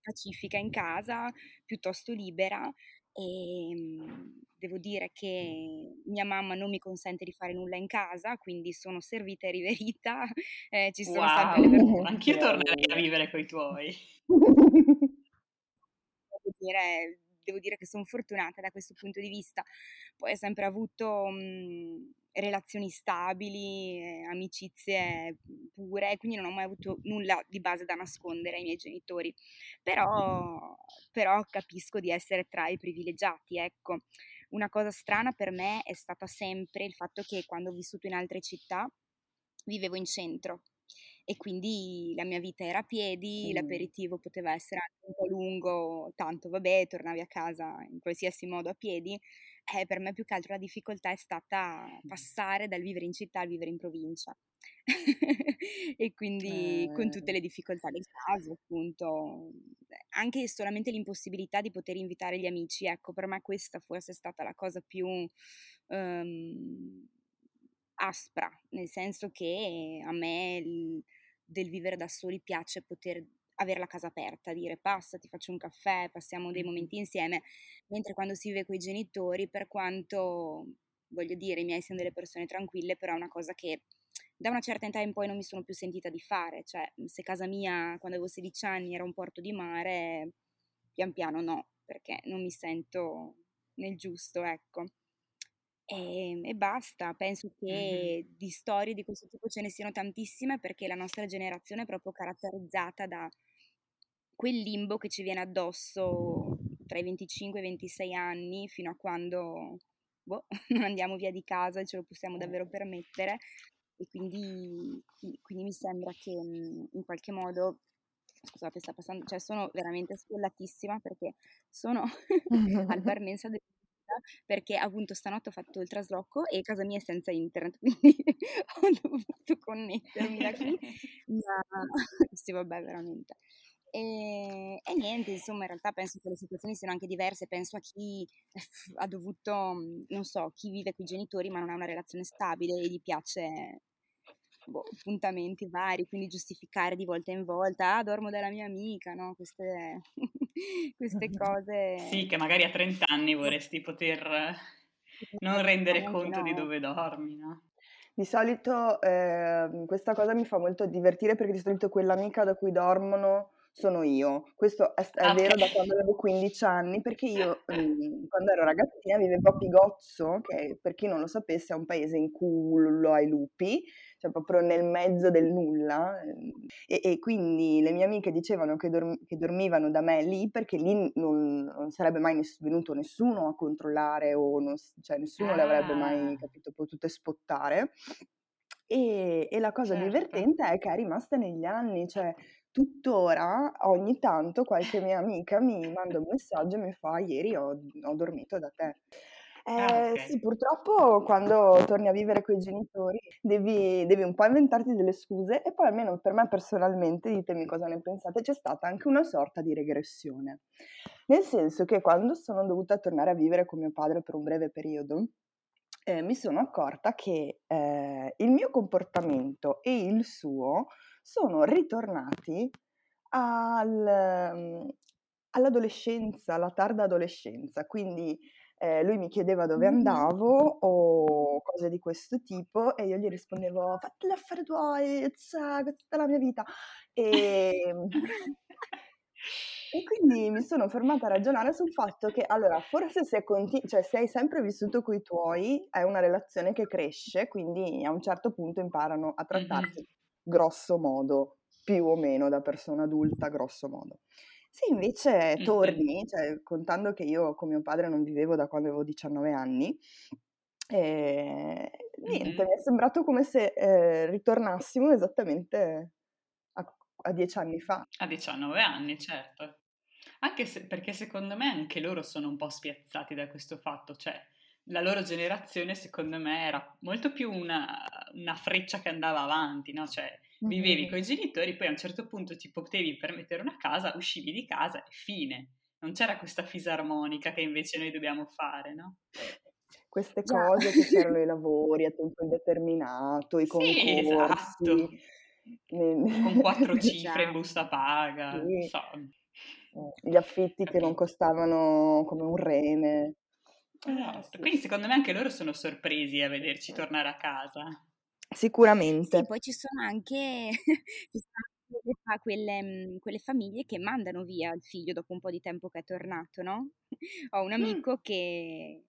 pacifica in casa, piuttosto libera e ehm, devo dire che mia mamma non mi consente di fare nulla in casa, quindi sono servita e riverita, eh, ci sono wow. sempre le persone. Anch'io tornerei a vivere con i tuoi. devo dire, devo dire che sono fortunata da questo punto di vista. Poi ho sempre avuto mh, relazioni stabili, eh, amicizie pure, quindi non ho mai avuto nulla di base da nascondere ai miei genitori. Però, però capisco di essere tra i privilegiati, ecco. Una cosa strana per me è stata sempre il fatto che quando ho vissuto in altre città vivevo in centro e quindi la mia vita era a piedi, mm. l'aperitivo poteva essere anche un po' lungo, tanto vabbè, tornavi a casa in qualsiasi modo a piedi. Eh, per me più che altro la difficoltà è stata passare dal vivere in città al vivere in provincia. e quindi eh. con tutte le difficoltà del caso, appunto, anche solamente l'impossibilità di poter invitare gli amici, ecco, per me questa forse è stata la cosa più um, aspra, nel senso che a me il, del vivere da soli piace poter avere la casa aperta, dire passa, ti faccio un caffè, passiamo dei momenti insieme, mentre quando si vive con i genitori, per quanto, voglio dire, i miei siano delle persone tranquille, però è una cosa che da una certa età in poi non mi sono più sentita di fare, cioè se casa mia quando avevo 16 anni era un porto di mare, pian piano no, perché non mi sento nel giusto, ecco. E, ehm, e basta, penso che mm-hmm. di storie di questo tipo ce ne siano tantissime perché la nostra generazione è proprio caratterizzata da quel limbo che ci viene addosso tra i 25 e i 26 anni fino a quando boh, non andiamo via di casa e ce lo possiamo davvero permettere e quindi, quindi mi sembra che in qualche modo scusate sta passando cioè sono veramente spollatissima perché sono al bar mensa del perché appunto stanotte ho fatto il trasloco e casa mia è senza internet, quindi ho dovuto connettermi da qui, ma sì vabbè veramente. E, e, niente, insomma, in realtà penso che le situazioni siano anche diverse. Penso a chi ha dovuto, non so, chi vive con i genitori ma non ha una relazione stabile e gli piace boh, appuntamenti vari, quindi giustificare di volta in volta, ah, dormo dalla mia amica, no? Queste, queste cose. Sì, che magari a 30 anni vorresti poter non rendere conto no. di dove dormi, no? Di solito eh, questa cosa mi fa molto divertire perché di solito quell'amica da cui dormono sono io. Questo è, è okay. vero da quando avevo 15 anni, perché io mh, quando ero ragazzina vivevo a Pigozzo, che per chi non lo sapesse è un paese in culo ai lupi, cioè proprio nel mezzo del nulla. Ehm, e, e quindi le mie amiche dicevano che, dorm- che, dormivano da me lì perché lì non, non sarebbe mai ness- venuto nessuno a controllare o non, cioè nessuno ah. le avrebbe mai ah. capito, potute spottare. E, e la cosa certo. divertente è che è rimasta negli anni, cioè tuttora ogni tanto qualche mia amica mi manda un messaggio e mi fa ieri ho, ho dormito da te. Ah, eh, okay. Sì, purtroppo quando torni a vivere con i genitori devi, devi, un po' inventarti delle scuse e poi almeno per me personalmente, ditemi cosa ne pensate, c'è stata anche una sorta di regressione. Nel senso che quando sono dovuta tornare a vivere con mio padre per un breve periodo, eh, mi sono accorta che eh, il mio comportamento e il suo sono ritornati al, mhmm, all'adolescenza, alla tarda adolescenza, quindi eh, lui mi chiedeva dove andavo o cose di questo tipo e io gli rispondevo fatti gli affari tuoi, questa è la mia vita. E, E quindi mi sono fermata a ragionare sul fatto che, allora, forse se, conti- cioè, se hai sempre vissuto con i tuoi, è una relazione che cresce, quindi a un certo punto imparano a trattarsi mm-hmm. Grosso modo, più o meno da persona adulta, grosso modo. Se invece torni, cioè, contando che io con mio padre non vivevo da quando avevo 19 anni, eh, niente, mm-hmm. mi è sembrato come se eh, ritornassimo esattamente a, a dieci anni fa. A 19 anni, certo. Anche se, perché secondo me anche loro sono un po' spiazzati da questo fatto, cioè la loro generazione secondo me era molto più una, una freccia che andava avanti, no? Cioè vivevi mm-hmm. con i genitori, poi a un certo punto ti potevi permettere una casa, uscivi di casa e fine. Non c'era questa fisarmonica che invece noi dobbiamo fare, no? Queste cose che c'erano i lavori a tempo indeterminato, i concorsi. Sì, esatto. Con quattro cifre in busta paga. Sì. So. Eh, gli affitti che non costavano come un rene. Esatto. Quindi secondo me anche loro sono sorpresi a vederci tornare a casa. Sicuramente. Sì, poi ci sono anche, quelle, mhmm, quelle, famiglie che mandano via il figlio dopo un po' di tempo che è tornato, no? Ho un amico che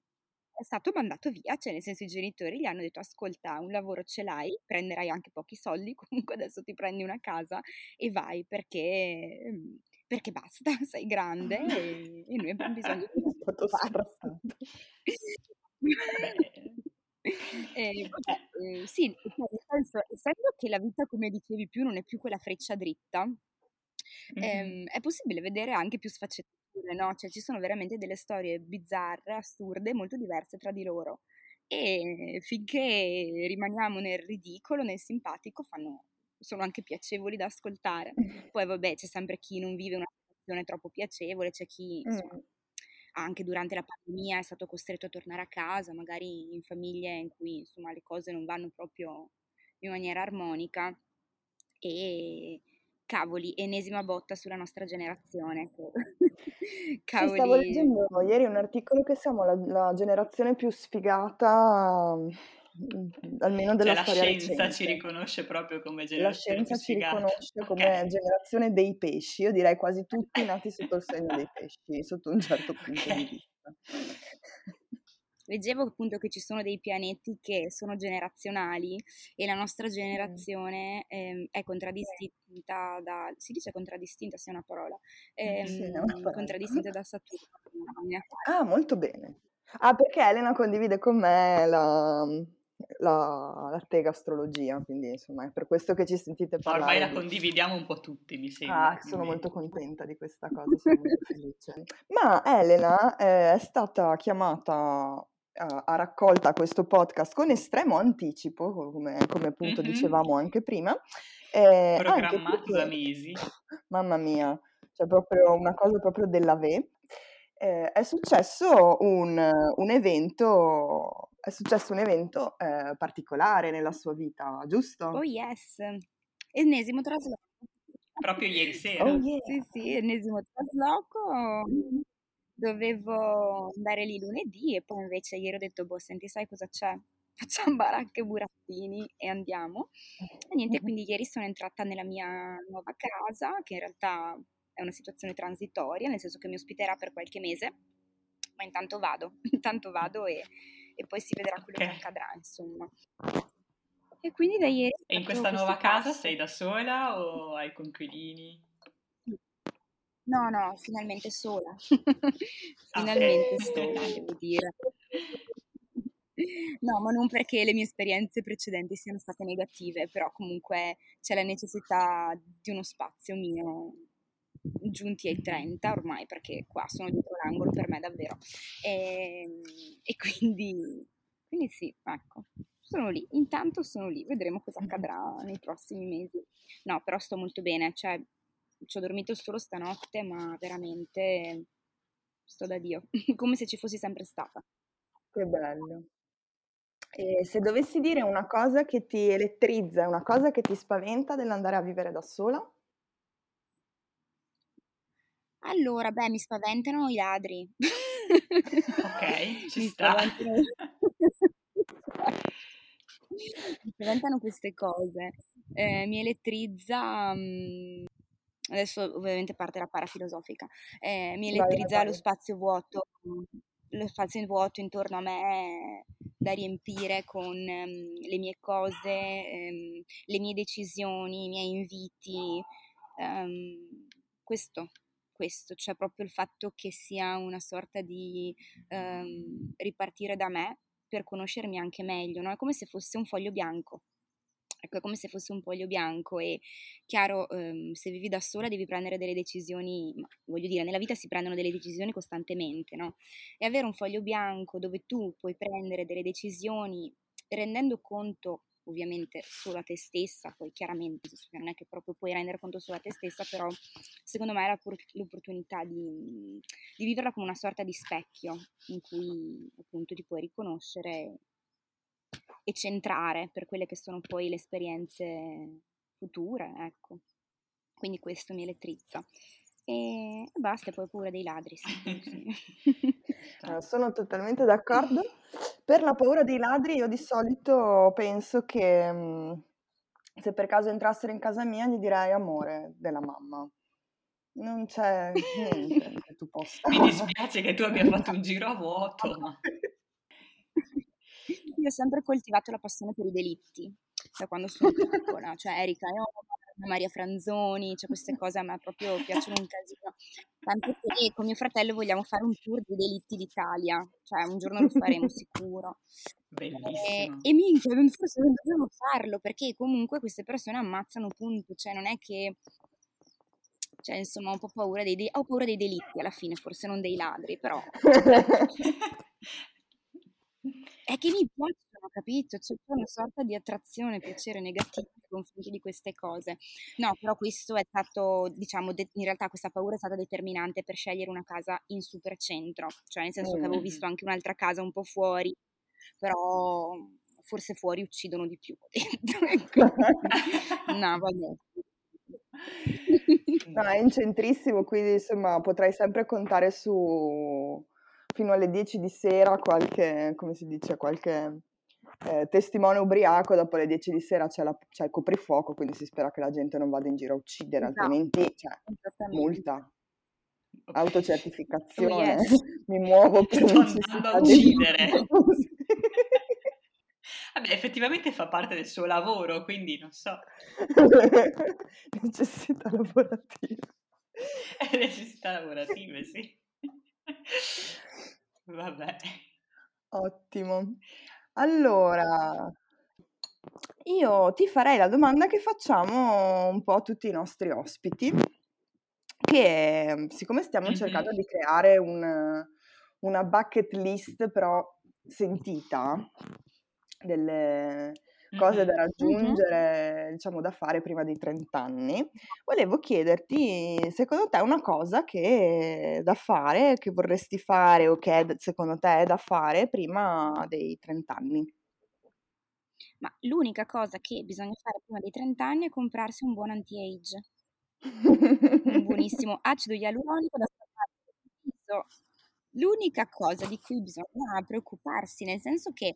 è stato mandato via, cioè nel senso i genitori gli hanno detto ascolta, un lavoro ce l'hai, prenderai anche pochi soldi, comunque adesso ti prendi una casa e vai perché mhmm, perché basta, sei grande e, e noi abbiamo bisogno di un stato eh, vabbè, eh, sì, nel senso, essendo che la vita, come dicevi più, non è più quella freccia dritta, mm-hmm. ehm, è possibile vedere anche più sfaccettature, no? Cioè ci sono veramente delle storie bizzarre, assurde, molto diverse tra di loro. E finché rimaniamo nel ridicolo, nel simpatico, fanno, sono anche piacevoli da ascoltare. Poi vabbè, c'è sempre chi non vive una situazione troppo piacevole, c'è chi insomma, mm. anche durante la pandemia è stato costretto a tornare a casa, magari in famiglie in cui insomma le cose non vanno proprio in maniera armonica e cavoli, ennesima botta sulla nostra generazione. cavoli. Sì, stavo leggendo ieri un articolo che siamo la, la generazione più sfigata almeno della cioè, storia la scienza recente. ci riconosce proprio come La scienza ci riconosce come generazione dei pesci, io direi quasi tutti nati sotto il segno dei pesci, sotto un certo punto di vista. Leggevo appunto che ci sono dei pianeti che sono generazionali e la nostra generazione ehm, è contraddistinta da... si dice contraddistinta, se è una parola, ehm, sì, è una parola. contraddistinta da Saturno. Ah, molto bene. Ah, perché Elena condivide con me la, la, la Tega Astrologia, quindi insomma è per questo che ci sentite parlare. Ormai la di... condividiamo un po' tutti, mi sembra. Ah, sono molto contenta di questa cosa, sono molto felice. Ma Elena eh, è stata chiamata a, raccolta questo podcast con estremo anticipo, come, come appunto mm-hmm. dicevamo anche prima. Eh, Programmato perché, da mesi. Mamma mia, cioè proprio una cosa proprio della V. Eh, è successo un, un evento è successo un evento eh, particolare nella sua vita, giusto? Oh yes, ennesimo trasloco. Proprio ieri sera? Oh yeah. Sì, sì, ennesimo trasloco. Dovevo andare lì lunedì e poi invece ieri ho detto, boh, senti, sai cosa c'è? Facciamo baracche e burattini e andiamo. E niente, quindi ieri sono entrata nella mia nuova casa, che in realtà è una situazione transitoria, nel senso che mi ospiterà per qualche mese, ma intanto vado, intanto vado e e poi si vedrà quello okay. che accadrà, insomma. E quindi da ieri... E in questa nuova casa passo. sei da sola o hai conquilini? No, no, finalmente sola. finalmente ah, sola, devo dire. No, ma non perché le mie esperienze precedenti siano state negative, però comunque c'è la necessità di uno spazio mio giunti ai 30 ormai, perché qua sono dietro l'angolo per me davvero. E, ehm, e quindi, quindi sì, ecco, sono lì. Intanto sono lì, vedremo cosa accadrà nei prossimi mesi. No, però sto molto bene, cioè ci ho dormito solo stanotte, ma veramente sto da Dio, come se ci fossi sempre stata. Che bello. E se dovessi dire una cosa che ti elettrizza, una cosa che ti spaventa dell'andare a vivere da sola? Allora, beh, mi spaventano i ladri. Ok, ci mi sta. Spaventano... mi spaventano queste cose. Eh, mi elettrizza mh, adesso ovviamente parte la parafilosofica, eh, mi elettrizza vai, vai. lo spazio vuoto, lo spazio vuoto intorno a me da riempire con um, le mie cose, um, le mie decisioni, i miei inviti, um, questo, questo, cioè proprio il fatto che sia una sorta di ripartire da me per conoscermi anche meglio, no? È come se fosse un foglio bianco. Ecco, è come se fosse un foglio bianco e chiaro, ehm, se vivi da sola devi prendere delle decisioni, ma voglio dire, nella vita si prendono delle decisioni costantemente, no? E avere un foglio bianco dove tu puoi prendere delle decisioni rendendo conto ovviamente solo a te stessa, poi chiaramente non è che proprio puoi rendere conto solo a te stessa, però secondo me è l'opportunità di, di viverla come una sorta di specchio in cui appunto ti puoi riconoscere e centrare per quelle che sono poi le esperienze future, ecco. Quindi questo mi elettrizza. E basta, poi paura dei ladri. Sì, sì. Eh, sono totalmente d'accordo. Per la paura dei ladri io di solito penso che mh, mm, se per caso entrassero in casa mia gli direi amore della mamma. Non c'è niente che tu possa. Mi dispiace che tu abbia fatto un giro a vuoto. Ma... Io ho sempre coltivato la passione per i delitti da quando sono piccola, cioè Erika e Maria Franzoni, cioè queste cose a me proprio piacciono un casino. Tanto che con mio fratello vogliamo fare un tour dei delitti d'Italia, cioè un giorno lo faremo sicuro. Bellissimo. E, e minchia, forse non dobbiamo farlo perché comunque queste persone ammazzano punto, cioè non è che cioè insomma ho un po' paura dei, de- ho paura dei delitti alla fine, forse non dei ladri, però È che mi piacciono, capito? C'è una sorta di attrazione, piacere negativo nei confronti di queste cose. No, però questo è stato, diciamo, de- in realtà questa paura è stata determinante per scegliere una casa in super centro, cioè nel senso che avevo visto anche un'altra casa un po' fuori, però forse fuori uccidono di più. Ecco. no, vabbè. No, è in centrissimo, quindi insomma potrai sempre contare su fino alle 10 di sera qualche, come si dice, qualche eh, testimone ubriaco, dopo le 10 di sera c'è, la, c'è, il coprifuoco, quindi si spera che la gente non vada in giro a uccidere, esatto. altrimenti cioè, multa. Autocertificazione, oh, yes. mi muovo per necessità a uccidere. Vabbè, effettivamente fa parte del suo lavoro, quindi non so. necessità lavorative. necessità lavorative, sì. Vabbè. Ottimo. Allora, io ti farei la domanda che facciamo un po' a tutti i nostri ospiti, che siccome stiamo cercando di creare un, una bucket list però sentita delle, cose da raggiungere, diciamo da fare prima dei 30 anni. Volevo chiederti, secondo te una cosa che è da fare, che vorresti fare o che è, secondo te è da fare prima dei 30 anni? Ma l'unica cosa che bisogna fare prima dei 30 anni è comprarsi un buon anti-age. un buonissimo acido ialuronico da L'unica cosa di cui bisogna preoccuparsi, nel senso che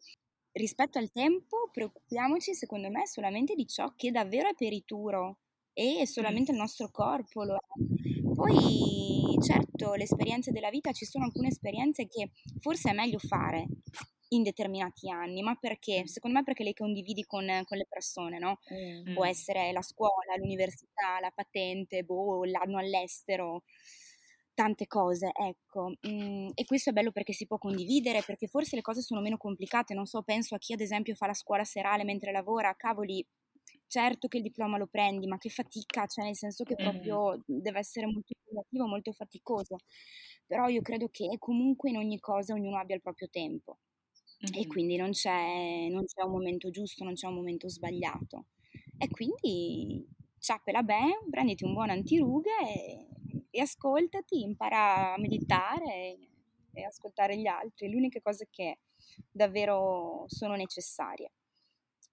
rispetto al tempo preoccupiamoci secondo me solamente di ciò che davvero è perituro e solamente il nostro corpo lo è. Poi certo le esperienze della vita, ci sono alcune esperienze che forse è meglio fare in determinati anni, ma perché? Secondo me perché le condividi con, con le persone, no? Mm. Può essere la scuola, l'università, la patente, boh, l'anno all'estero tante cose, ecco. Mm, e questo è bello perché si può condividere, perché forse le cose sono meno complicate. Non so, penso a chi ad esempio fa la scuola serale mentre lavora, cavoli, certo che il diploma lo prendi, ma che fatica, cioè nel senso che proprio mm. deve essere molto impegnativo, molto faticoso. Però io credo che comunque in ogni cosa ognuno abbia il proprio tempo. Mm-hmm. E quindi non c'è, non c'è un momento giusto, non c'è un momento sbagliato. E quindi ciappela bene, prenditi un buon antirughe e e ascoltati, impara a meditare e ascoltare gli altri, le uniche cose che davvero sono necessarie.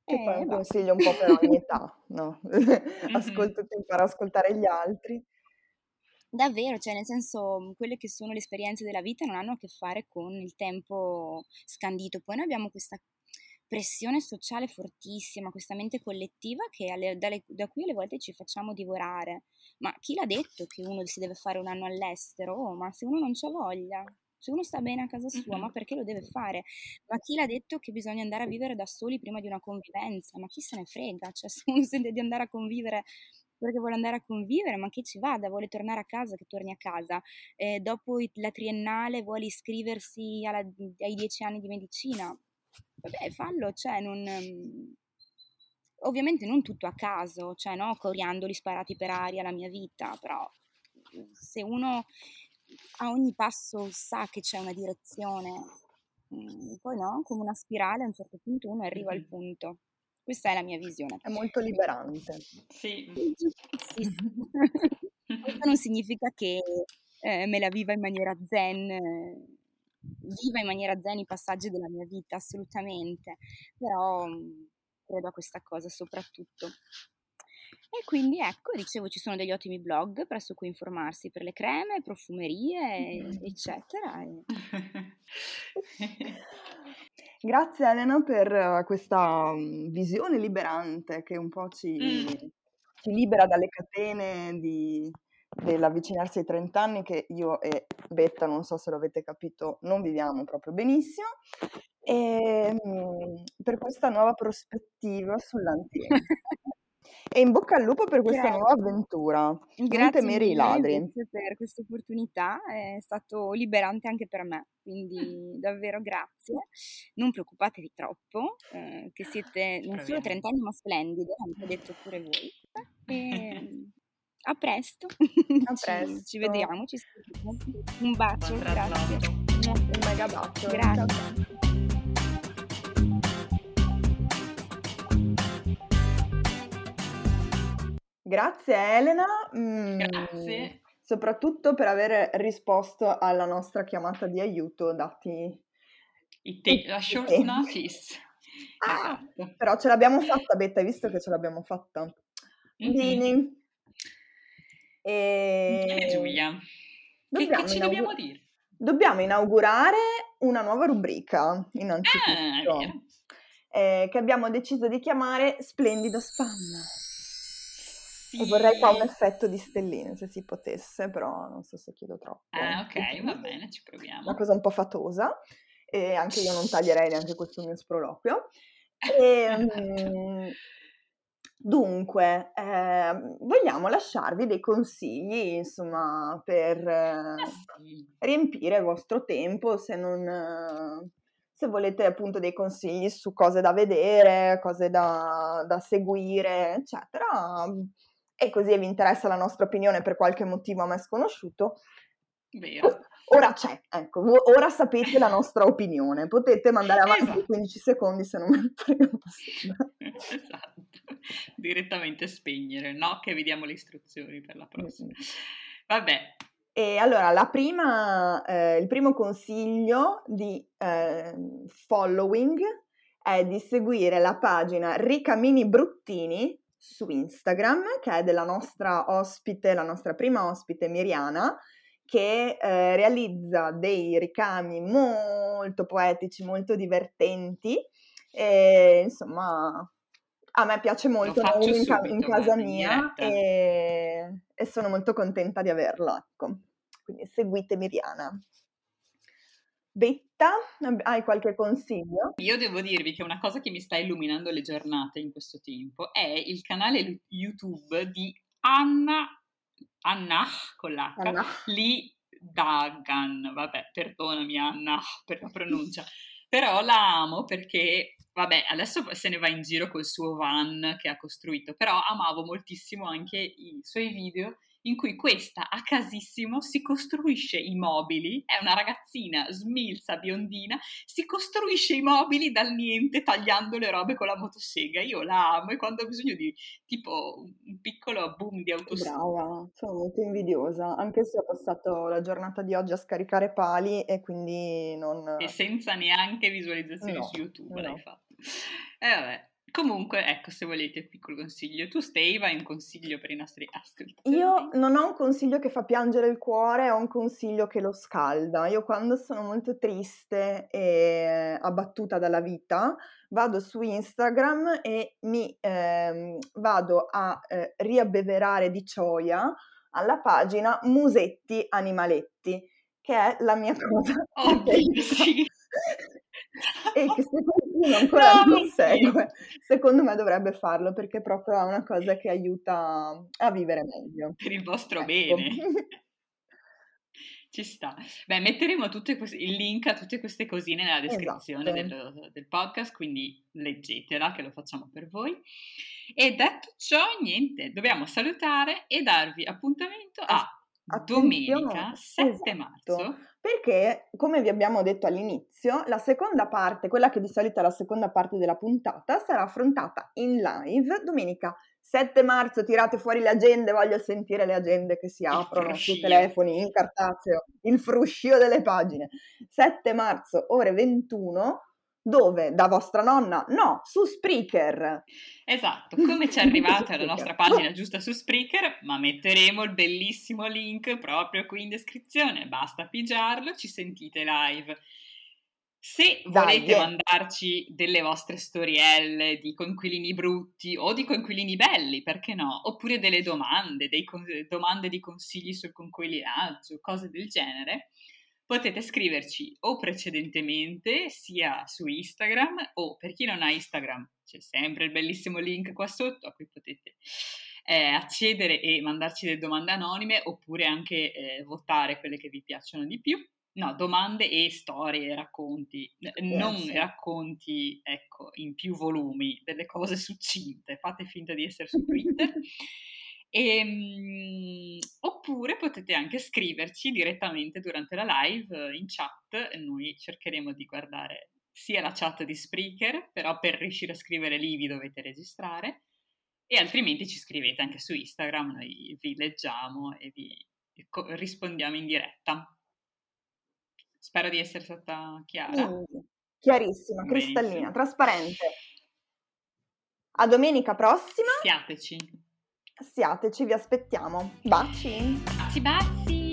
Che poi è un consiglio un po' per ogni età, no? Ascoltati, impara a ascoltare gli altri. Davvero, cioè nel senso, quelle che sono le esperienze della vita non hanno a che fare con il tempo scandito. Poi noi abbiamo questa pressione sociale fortissima, questa mente collettiva che alle, dalle, da cui alle volte ci facciamo divorare. Ma chi l'ha detto che uno si deve fare un anno all'estero? Oh, ma se uno non c'ha voglia, se uno sta bene a casa sua, ma perché lo deve fare? Ma chi l'ha detto che bisogna andare a vivere da soli prima di una convivenza? Ma chi se ne frega? Cioè, se uno sente di andare a convivere perché vuole andare a convivere, ma che ci vada, vuole tornare a casa, che torni a casa. Eh, dopo la triennale vuole iscriversi alla, ai dieci anni di medicina. Vabbè, fallo, cioè, non... Ovviamente non tutto a caso, cioè, no, coriandoli sparati per aria la mia vita, però se uno a ogni passo sa che c'è una direzione, mm, poi no, come una spirale a un certo punto uno arriva al punto. Questa è la mia visione. È molto liberante. Sì. sì. Questo non significa che eh, me la viva in maniera zen, viva in maniera zen i passaggi della mia vita, assolutamente, però mm, credo a questa cosa soprattutto. E quindi ecco, dicevo, ci sono degli ottimi blog presso cui informarsi per le creme, profumerie, mm. eccetera. Grazie Elena per questa mm, visione liberante che un po' ci, mm. ci libera dalle catene di, dell'avvicinarsi ai 30 anni che io e Betta, non so se lo avete capito, non viviamo proprio benissimo e per questa nuova prospettiva sull'antico. E in bocca al lupo per questa Grazie. nuova avventura. Non Grazie temere i ladri. per questa opportunità, è stato liberante anche per me, quindi davvero grazie. Non preoccupatevi troppo, eh, che siete non solo 30 anni ma splendide, avete detto pure voi. E a presto. A presto. Ci, ci vediamo, ci sentiamo. Un bacio, grazie. Un mega bacio. Grazie. Ciao. Grazie Elena, mm, Grazie. soprattutto per aver risposto alla nostra chiamata di aiuto, dati I te- la short tempi. notice. Ah, esatto. Però ce l'abbiamo fatta, Betta, hai visto che ce l'abbiamo fatta? Mm-hmm. Bene. E... Bene Giulia, che, che ci dobbiamo dire? Dobbiamo inaugurare una nuova rubrica, innanzitutto, ah, eh, che abbiamo deciso di chiamare Splendido Spam. Sì. E vorrei qua un effetto di stelline, se si potesse, però non so se chiedo troppo. Ah, ok, va bene, ci proviamo. Una cosa un po' fatosa, e anche io non taglierei neanche questo mio sproloquio. E, um, dunque, eh, vogliamo lasciarvi dei consigli, insomma, per eh, riempire il vostro tempo, se non... se volete appunto dei consigli su cose da vedere, cose da, da seguire, eccetera, e così vi interessa la nostra opinione per qualche motivo a me sconosciuto, Vero. Ora c'è, ecco, ora sapete la nostra opinione, potete mandare avanti esatto. 15 secondi se non me ne frega Esatto, direttamente spegnere, no che vi diamo le istruzioni per la prossima. Vabbè. E allora, la prima, eh, il primo consiglio di eh, following è di seguire la pagina Ricamini Bruttini su Instagram, che è della nostra ospite, la nostra prima ospite Miriana, che eh, realizza dei ricami molto poetici, molto divertenti. E, insomma, a me piace molto, in, ca- in, casa mia e, e, sono molto contenta di averlo. Ecco. Quindi seguite Miriana. Betta, hai qualche consiglio? Io devo dirvi che una cosa che mi sta illuminando le giornate in questo tempo è il canale YouTube di Anna, Anna con l'H, Anna. Lee Dagan, vabbè, perdonami Anna per la pronuncia, però la amo perché, vabbè, adesso se ne va in giro col suo van che ha costruito, però amavo moltissimo anche i suoi video in cui questa a casissimo si costruisce i mobili, è una ragazzina smilza, biondina, si costruisce i mobili dal niente tagliando le robe con la motosega. Io la amo e quando ho bisogno di tipo un piccolo boom di autosega. Brava, sono molto invidiosa, anche se ho passato la giornata di oggi a scaricare pali e quindi non... E senza neanche visualizzazioni no, su YouTube no. l'hai fatto. E eh, vabbè. Comunque, ecco, se volete piccolo consiglio. Tu, Steve, hai un consiglio per i nostri ascoltatori? Io non ho un consiglio che fa piangere il cuore, ho un consiglio che lo scalda. Io quando sono molto triste e abbattuta dalla vita, vado su Instagram e mi eh, vado a eh, riabbeverare di gioia alla pagina Musetti Animaletti, che è la mia cosa. Oh, e che se qualcuno ancora no, non segue, secondo me dovrebbe farlo perché proprio è una cosa che aiuta a vivere meglio. Per il vostro ecco. bene. Ci sta. Beh, metteremo queste, il link a tutte queste cosine nella descrizione esatto. del, del, podcast, quindi leggetela che lo facciamo per voi. E detto ciò, niente, dobbiamo salutare e darvi appuntamento a domenica 7 esatto. marzo perché, come vi abbiamo detto all'inizio, la seconda parte, quella che di solito è la seconda parte della puntata, sarà affrontata in live domenica 7 marzo. Tirate fuori le agende, voglio sentire le agende che si aprono sui telefoni, in cartaceo, il fruscio delle pagine. 7 marzo, ore 21, dove? Da vostra nonna? No, su Spreaker. Esatto, come ci arrivate alla nostra pagina giusta su Spreaker, ma metteremo il bellissimo link proprio qui in descrizione, basta pigiarlo, ci sentite live. Se volete Dai, mandarci delle vostre storielle di conquilini brutti o di conquilini belli, perché no? Oppure delle domande, dei, domande di consigli sul conquilinaggio, cose del genere, potete scriverci o precedentemente sia su Instagram o per chi non ha Instagram c'è sempre il bellissimo link qua sotto a cui potete eh, accedere e mandarci delle domande anonime oppure anche eh, votare quelle che vi piacciono di più. No, domande e storie, racconti, non sì. racconti, ecco, in più volumi, delle cose succinte, fate finta di essere su Twitter. E, um, oppure potete anche scriverci direttamente durante la live in chat, noi cercheremo di guardare sia la chat di Spreaker, però per riuscire a scrivere lì vi dovete registrare, e altrimenti ci scrivete anche su Instagram, noi vi leggiamo e vi rispondiamo in diretta. Spero di essere stata chiara. Mm, chiarissima, cristallina, Benissimo. trasparente. A domenica prossima. Siateci. Siateci, vi aspettiamo. Baci. Baci, baci.